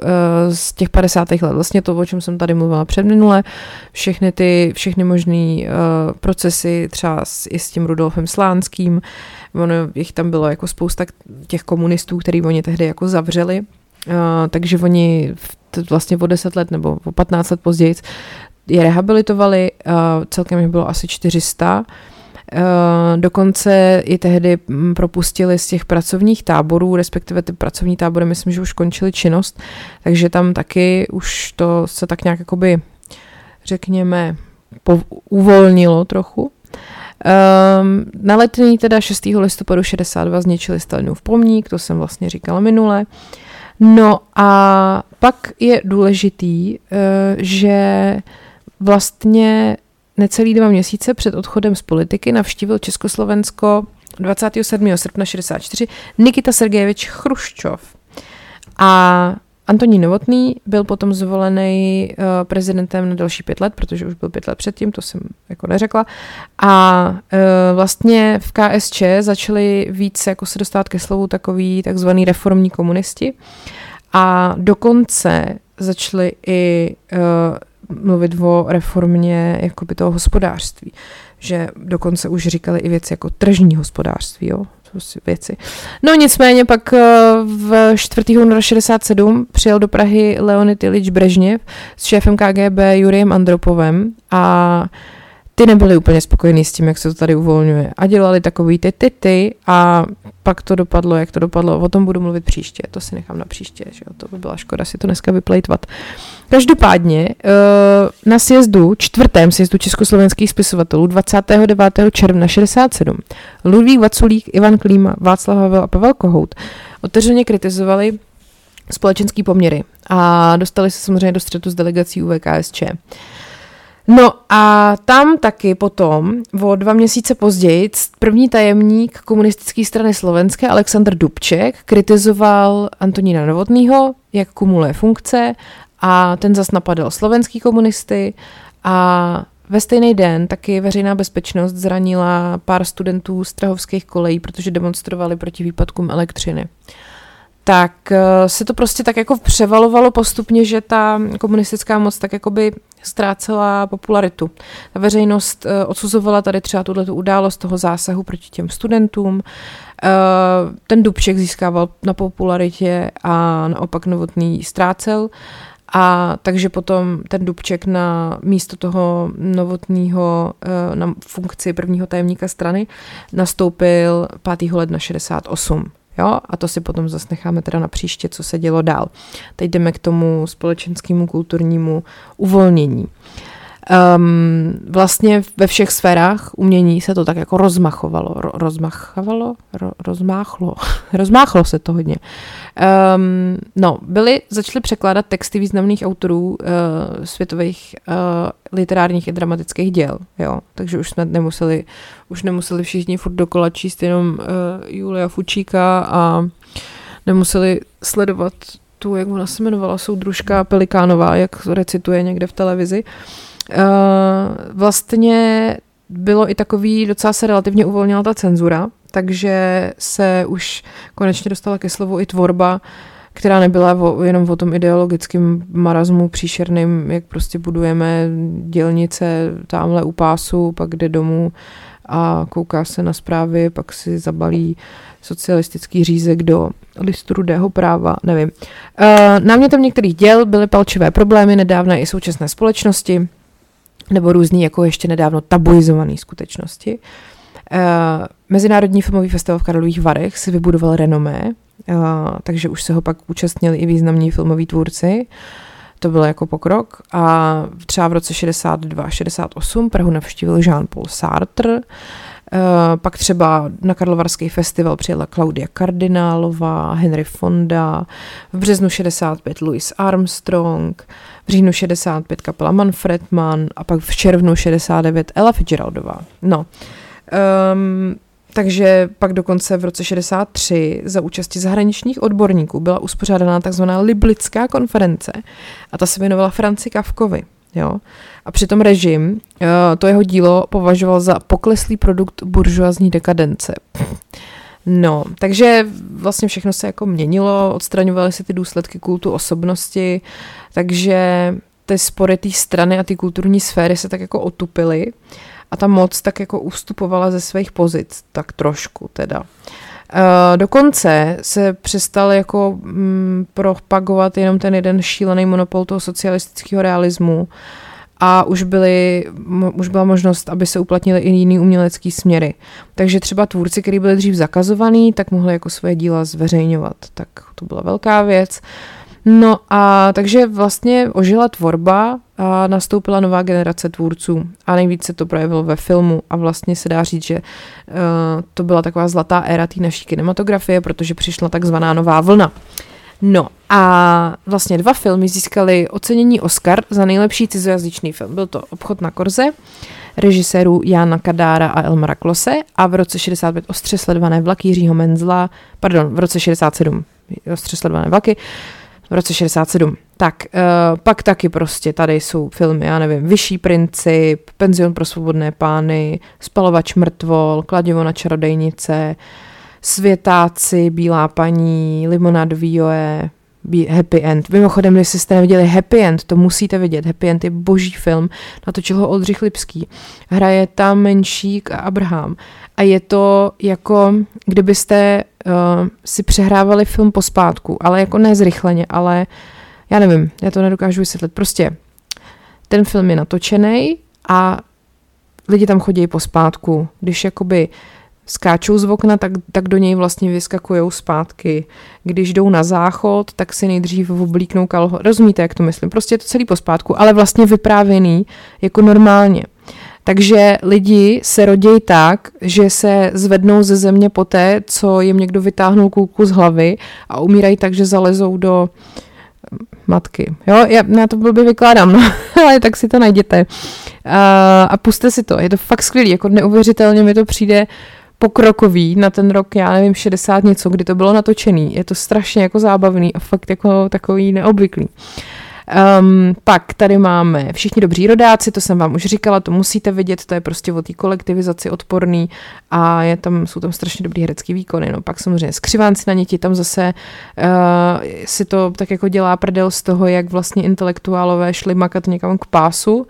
z těch 50. let. Vlastně to, o čem jsem tady mluvila před minule, všechny ty, všechny možné uh, procesy, třeba s, i s tím Rudolfem Slánským, ono jich tam bylo jako spousta těch komunistů, který oni tehdy jako zavřeli, takže oni vlastně o 10 let nebo o 15 let později je rehabilitovali, celkem jich bylo asi 400. Uh, dokonce i tehdy mm, propustili z těch pracovních táborů, respektive ty pracovní tábory, myslím, že už končily činnost, takže tam taky už to se tak nějak jakoby, řekněme, uvolnilo trochu. Um, na letní teda 6. listopadu 62 zničili Stalinův pomník, to jsem vlastně říkala minule. No a pak je důležitý, uh, že vlastně necelý dva měsíce před odchodem z politiky navštívil Československo 27. srpna 64 Nikita Sergejevič Chruščov. A Antonín Novotný byl potom zvolený uh, prezidentem na další pět let, protože už byl pět let předtím, to jsem jako neřekla. A uh, vlastně v KSČ začali víc jako se dostat ke slovu takový takzvaný reformní komunisti a dokonce začali i uh, mluvit o reformě jakoby toho hospodářství, že dokonce už říkali i věci jako tržní hospodářství, jo, prostě věci. No nicméně pak eh, v 4. února 67 přijel do Prahy Leonid Ilič Brežněv s šéfem KGB Juriem Andropovem a ty nebyli úplně spokojení s tím, jak se to tady uvolňuje. A dělali takový ty ty ty a pak to dopadlo, jak to dopadlo. O tom budu mluvit příště, to si nechám na příště, že jo? to by byla škoda si to dneska vyplejtvat. Každopádně eh, na sjezdu, čtvrtém sjezdu československých spisovatelů 29. června 67 Ludvík Vaculík, Ivan Klíma, Václav Havel a Pavel Kohout otevřeně kritizovali společenský poměry a dostali se samozřejmě do střetu s delegací UVKSČ. No a tam taky potom, o dva měsíce později, první tajemník komunistické strany slovenské Aleksandr Dubček kritizoval Antonína Novotného, jak kumuluje funkce a ten zas napadl slovenský komunisty a ve stejný den taky veřejná bezpečnost zranila pár studentů z trahovských kolejí, protože demonstrovali proti výpadkům elektřiny tak eh, se to prostě tak jako převalovalo postupně, že ta komunistická moc tak jako by ztrácela popularitu. Ta veřejnost eh, odsuzovala tady třeba tuto událost toho zásahu proti těm studentům. Eh, ten Dubček získával na popularitě a naopak Novotný ztrácel. A takže potom ten Dubček na místo toho novotního na funkci prvního tajemníka strany nastoupil 5. ledna 68. Jo? A to si potom zase necháme teda na příště, co se dělo dál. Teď jdeme k tomu společenskému kulturnímu uvolnění. Um, vlastně ve všech sférách umění se to tak jako rozmachovalo, ro, rozmachovalo, ro, rozmáchlo, rozmáchlo se to hodně. Um, no, byli, začali překládat texty významných autorů uh, světových uh, literárních i dramatických děl, jo, takže už jsme nemuseli, už nemuseli všichni furt dokola číst jenom uh, Julia Fučíka a nemuseli sledovat tu, jak ona se jmenovala, soudružka Pelikánová, jak recituje někde v televizi. Uh, vlastně bylo i takový, docela se relativně uvolnila ta cenzura, takže se už konečně dostala ke slovu i tvorba, která nebyla o, jenom o tom ideologickém marazmu příšerným, jak prostě budujeme dělnice tamhle u pásu, pak jde domů a kouká se na zprávy, pak si zabalí socialistický řízek do listu rudého práva, nevím. Uh, námětem některých děl byly palčivé problémy nedávné i současné společnosti, nebo různý jako ještě nedávno tabuizované skutečnosti. Uh, Mezinárodní filmový festival v Karlových Varech si vybudoval renomé, takže už se ho pak účastnili i významní filmoví tvůrci. To bylo jako pokrok. A třeba v roce 62-68 Prahu navštívil Jean-Paul Sartre, pak třeba na Karlovarský festival přijela Klaudia Kardinálová, Henry Fonda, v březnu 65 Louis Armstrong, v říjnu 65 kapela Manfred Mann a pak v červnu 69 Ella Fitzgeraldová. No, um, takže pak dokonce v roce 63 za účasti zahraničních odborníků byla uspořádaná tzv. Liblická konference a ta se věnovala Franci Kavkovi. Jo? A přitom režim uh, to jeho dílo považoval za pokleslý produkt buržoazní dekadence. No, takže vlastně všechno se jako měnilo, odstraňovaly se ty důsledky kultu osobnosti, takže ty spory té strany a ty kulturní sféry se tak jako otupily a ta moc tak jako ustupovala ze svých pozic, tak trošku teda. Uh, dokonce se přestal jako mm, propagovat jenom ten jeden šílený monopol toho socialistického realismu a už, byly, už byla možnost, aby se uplatnily i jiný umělecký směry. Takže třeba tvůrci, kteří byli dřív zakazovaní, tak mohli jako své díla zveřejňovat. Tak to byla velká věc. No a takže vlastně ožila tvorba a nastoupila nová generace tvůrců a nejvíce se to projevilo ve filmu a vlastně se dá říct, že uh, to byla taková zlatá éra té naší kinematografie, protože přišla takzvaná nová vlna. No a vlastně dva filmy získaly ocenění Oscar za nejlepší cizojazyčný film. Byl to Obchod na Korze, režisérů Jana Kadára a Elmara Klose a v roce 65 ostře sledované vlaky Jiřího Menzla, pardon, v roce 67 ostře sledované vlaky, v roce 67. Tak, uh, pak taky prostě tady jsou filmy, já nevím, Vyšší princip, Penzion pro svobodné pány, Spalovač mrtvol, Kladivo na čarodejnice, Světáci, Bílá paní, Limonádový joe, Happy End. Mimochodem, když jste neviděli Happy End, to musíte vidět. Happy End je boží film, natočil ho Oldřich Lipský. Hraje tam Menšík a Abraham. A je to jako, kdybyste uh, si přehrávali film pospátku, ale jako ne zrychleně, ale já nevím, já to nedokážu vysvětlit. Prostě ten film je natočený a lidi tam chodí pospátku. Když jakoby skáčou z okna, tak, tak do něj vlastně vyskakují zpátky. Když jdou na záchod, tak si nejdřív oblíknou kalho. Rozumíte, jak to myslím? Prostě je to celý pospátku, ale vlastně vyprávěný jako normálně. Takže lidi se rodějí tak, že se zvednou ze země poté, co jim někdo vytáhnul kulku z hlavy a umírají tak, že zalezou do matky. Jo, já, já to blbě vykládám, no, ale tak si to najděte. A, a puste si to, je to fakt skvělý, jako neuvěřitelně mi to přijde pokrokový na ten rok, já nevím, 60 něco, kdy to bylo natočený. Je to strašně jako zábavný a fakt jako takový neobvyklý. Um, pak tady máme Všichni dobří rodáci, to jsem vám už říkala, to musíte vidět, to je prostě o té kolektivizaci odporný a je tam, jsou tam strašně dobrý herecký výkony. No pak samozřejmě skřivánci na něti, tam zase uh, si to tak jako dělá prdel z toho, jak vlastně intelektuálové šli makat někam k pásu.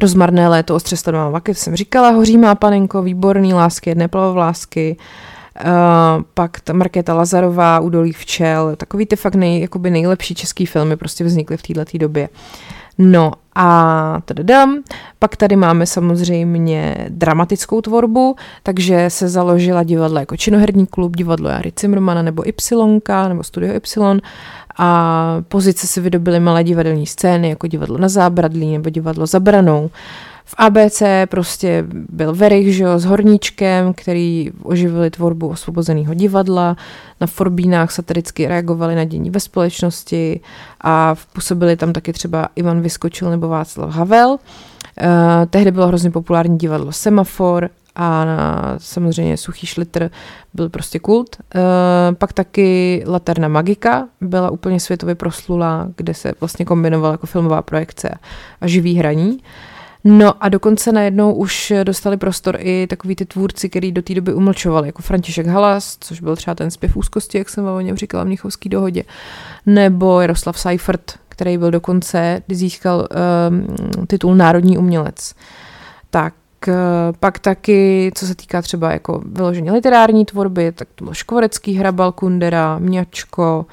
Rozmarné léto, ostře stanovala vaky, jsem říkala, hoří má panenko, výborný lásky, jedné plavovlásky, Uh, pak ta Markéta Lazarová, Údolí včel, takový ty fakt nej, jakoby nejlepší český filmy prostě vznikly v této době. No a tadadam. Pak tady máme samozřejmě dramatickou tvorbu, takže se založila divadlo jako činoherní klub, divadlo Jary Cimrmana nebo Y, nebo Studio Y a pozice si vydobily malé divadelní scény, jako divadlo na zábradlí nebo divadlo za branou. V ABC prostě byl Verich, že jo, s Horníčkem, který oživili tvorbu osvobozeného divadla. Na Forbínách satiricky reagovali na dění ve společnosti a působili tam taky třeba Ivan Vyskočil nebo Václav Havel. Uh, tehdy bylo hrozně populární divadlo Semafor a samozřejmě Suchý šlitr byl prostě kult. Uh, pak taky Laterna Magika byla úplně světově proslulá, kde se vlastně kombinovala jako filmová projekce a živý hraní. No a dokonce najednou už dostali prostor i takový ty tvůrci, který do té doby umlčovali, jako František Halas, což byl třeba ten zpěv úzkosti, jak jsem vám o něm říkala v Mnichovský dohodě, nebo Jaroslav Seifert, který byl dokonce, kdy získal um, titul Národní umělec. Tak pak taky, co se týká třeba jako vyloženě literární tvorby, tak to byl Škvorecký, Hrabal, Kundera, Mňačko,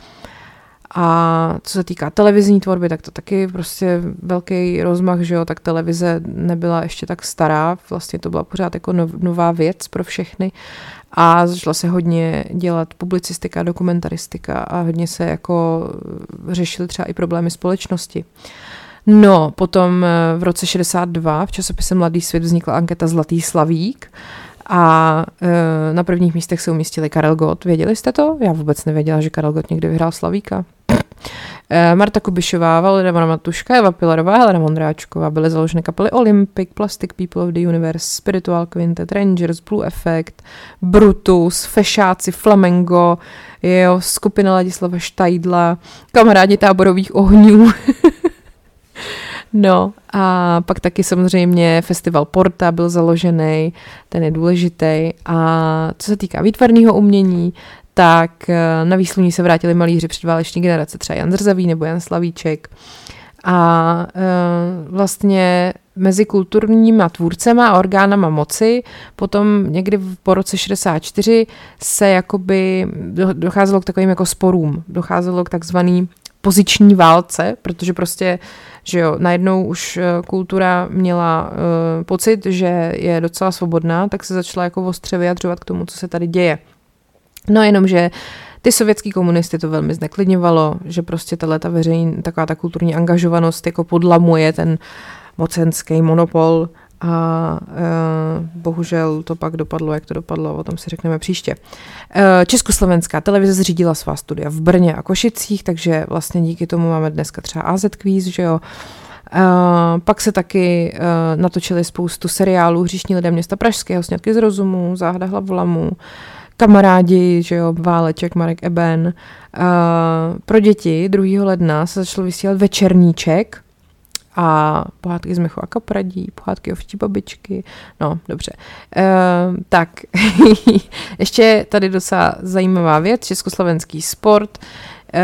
a co se týká televizní tvorby, tak to taky prostě velký rozmach, že jo, tak televize nebyla ještě tak stará, vlastně to byla pořád jako nová věc pro všechny. A začala se hodně dělat publicistika, dokumentaristika a hodně se jako řešily třeba i problémy společnosti. No, potom eh, v roce 62 v časopise Mladý svět vznikla anketa Zlatý slavík, a e, na prvních místech se umístili Karel Gott. Věděli jste to? Já vůbec nevěděla, že Karel Gott někdy vyhrál Slavíka. E, Marta Kubišová, Valida Matuška, Eva Pilarová, Helena Mondráčková byly založeny kapely Olympic, Plastic People of the Universe, Spiritual Quintet, Rangers, Blue Effect, Brutus, Fešáci, Flamengo, jo, skupina Ladislava Štajdla, kamarádi táborových ohňů. No a pak taky samozřejmě festival Porta byl založený, ten je důležitý. A co se týká výtvarného umění, tak eh, na výsluní se vrátili malíři předváleční generace, třeba Jan Zrzavý nebo Jan Slavíček. A e, vlastně mezi kulturníma tvůrcema a orgánama moci potom někdy po roce 64 se jakoby docházelo k takovým jako sporům, docházelo k takzvaný poziční válce, protože prostě, že jo, najednou už eh, kultura měla uh, pocit, že je docela svobodná, tak se začala jako ostře vyjadřovat k tomu, co se tady děje. No jenom, že ty sovětský komunisty to velmi zneklidňovalo, že prostě tahle ta veřejná, taková ta kulturní angažovanost jako podlamuje ten mocenský monopol a e, bohužel to pak dopadlo, jak to dopadlo, o tom si řekneme příště. E, Československá televize zřídila svá studia v Brně a Košicích, takže vlastně díky tomu máme dneska třeba AZ Quiz, že jo. E, pak se taky e, natočili spoustu seriálů Hříšní lidé města Pražského, Snědky z rozumu, Záhada hlavolamu, kamarádi, že jo, Váleček, Marek Eben. Uh, pro děti 2. ledna se začalo vysílat večerníček, a pohádky z Mechu a Kapradí, pohádky o vtí babičky, no dobře. E, tak, ještě tady docela zajímavá věc, československý sport, e,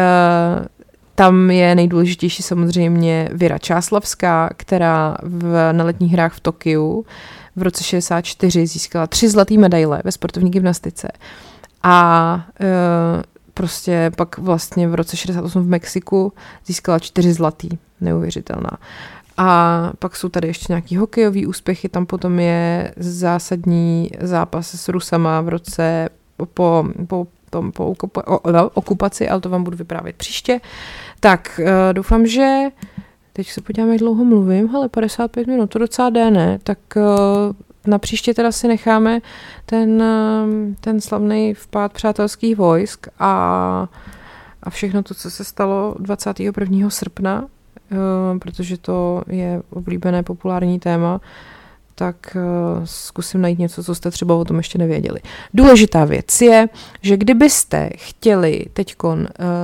tam je nejdůležitější samozřejmě Věra Čáslavská, která v, na letních hrách v Tokiu v roce 64 získala tři zlaté medaile ve sportovní gymnastice. A e, prostě pak vlastně v roce 68 v Mexiku získala čtyři zlatý. Neuvěřitelná. A pak jsou tady ještě nějaký hokejový úspěchy, tam potom je zásadní zápas s Rusama v roce po, po, tom, po okupaci, ale to vám budu vyprávět příště. Tak, uh, doufám, že teď se podíváme, jak dlouho mluvím, ale 55 minut, to docela jde, ne? Tak uh, na příště teda si necháme ten, uh, ten slavný vpád přátelských vojsk a, a všechno to, co se stalo 21. srpna, uh, protože to je oblíbené populární téma tak uh, zkusím najít něco, co jste třeba o tom ještě nevěděli. Důležitá věc je, že kdybyste chtěli teď uh,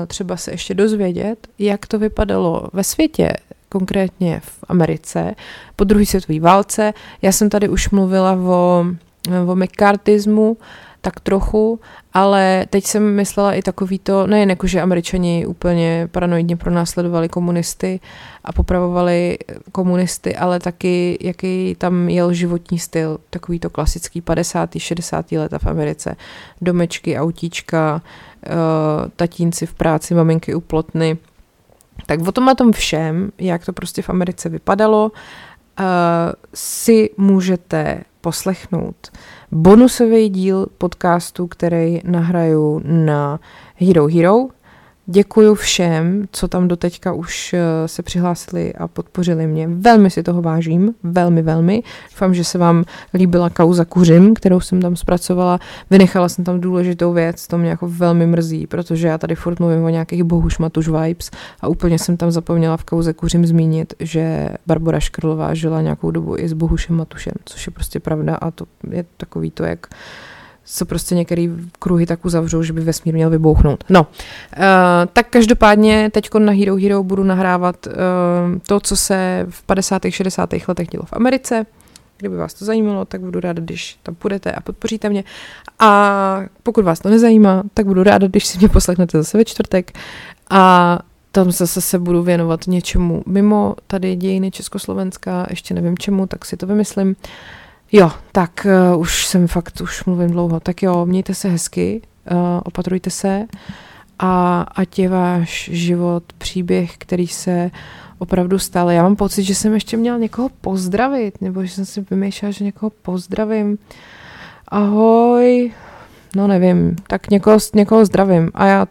třeba se ještě dozvědět, jak to vypadalo ve světě, konkrétně v Americe, po druhé světové válce, já jsem tady už mluvila o, o McCarthyismu, tak trochu, ale teď jsem myslela i takový to, nejen jako, že američani úplně paranoidně pronásledovali komunisty a popravovali komunisty, ale taky, jaký tam jel životní styl, takový to klasický 50. 60. leta v Americe, domečky, autíčka, uh, tatínci v práci, maminky u plotny, tak o tom a tom všem, jak to prostě v Americe vypadalo, uh, si můžete poslechnout bonusový díl podcastu, který nahraju na Hero Hero. Děkuji všem, co tam doteďka už eh, se přihlásili a podpořili mě. Velmi si toho vážím, velmi, velmi. Doufám, že se vám líbila kauza kuřim, kterou jsem tam zpracovala. Vynechala jsem tam důležitou věc, to mě jako velmi mrzí, protože já tady furt mluvím o nějakých bohuš matuš vibes a úplně jsem tam zapomněla v kauze kuřim zmínit, že Barbara Škrlová žila nějakou dobu i s Bohušem Matušem, což je prostě pravda a to je takový to, jak co prostě některé kruhy tak uzavřou, že by vesmír měl vybouchnout. No, uh, tak každopádně teď na Hero Hero budu nahrávat uh, to, co se v 50. 60. letech dělo v Americe. Kdyby vás to zajímalo, tak budu ráda, když tam půjdete a podpoříte mě. A pokud vás to nezajímá, tak budu ráda, když si mě poslechnete zase ve čtvrtek. A tam zase se budu věnovat něčemu mimo tady dějiny Československa, ještě nevím čemu, tak si to vymyslím. Uh, Jo, tak uh, už jsem fakt, už mluvím dlouho. Tak jo, mějte se hezky, uh, opatrujte se a ať je váš život příběh, který se opravdu stal. Já mám pocit, že jsem ještě měl někoho pozdravit, nebo že jsem si vymýšlela, že někoho pozdravím. Ahoj, no nevím, tak někoho, někoho zdravím a já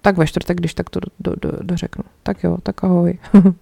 tak ve čtvrtek, když tak to do, do, do, dořeknu. Tak jo, tak ahoj.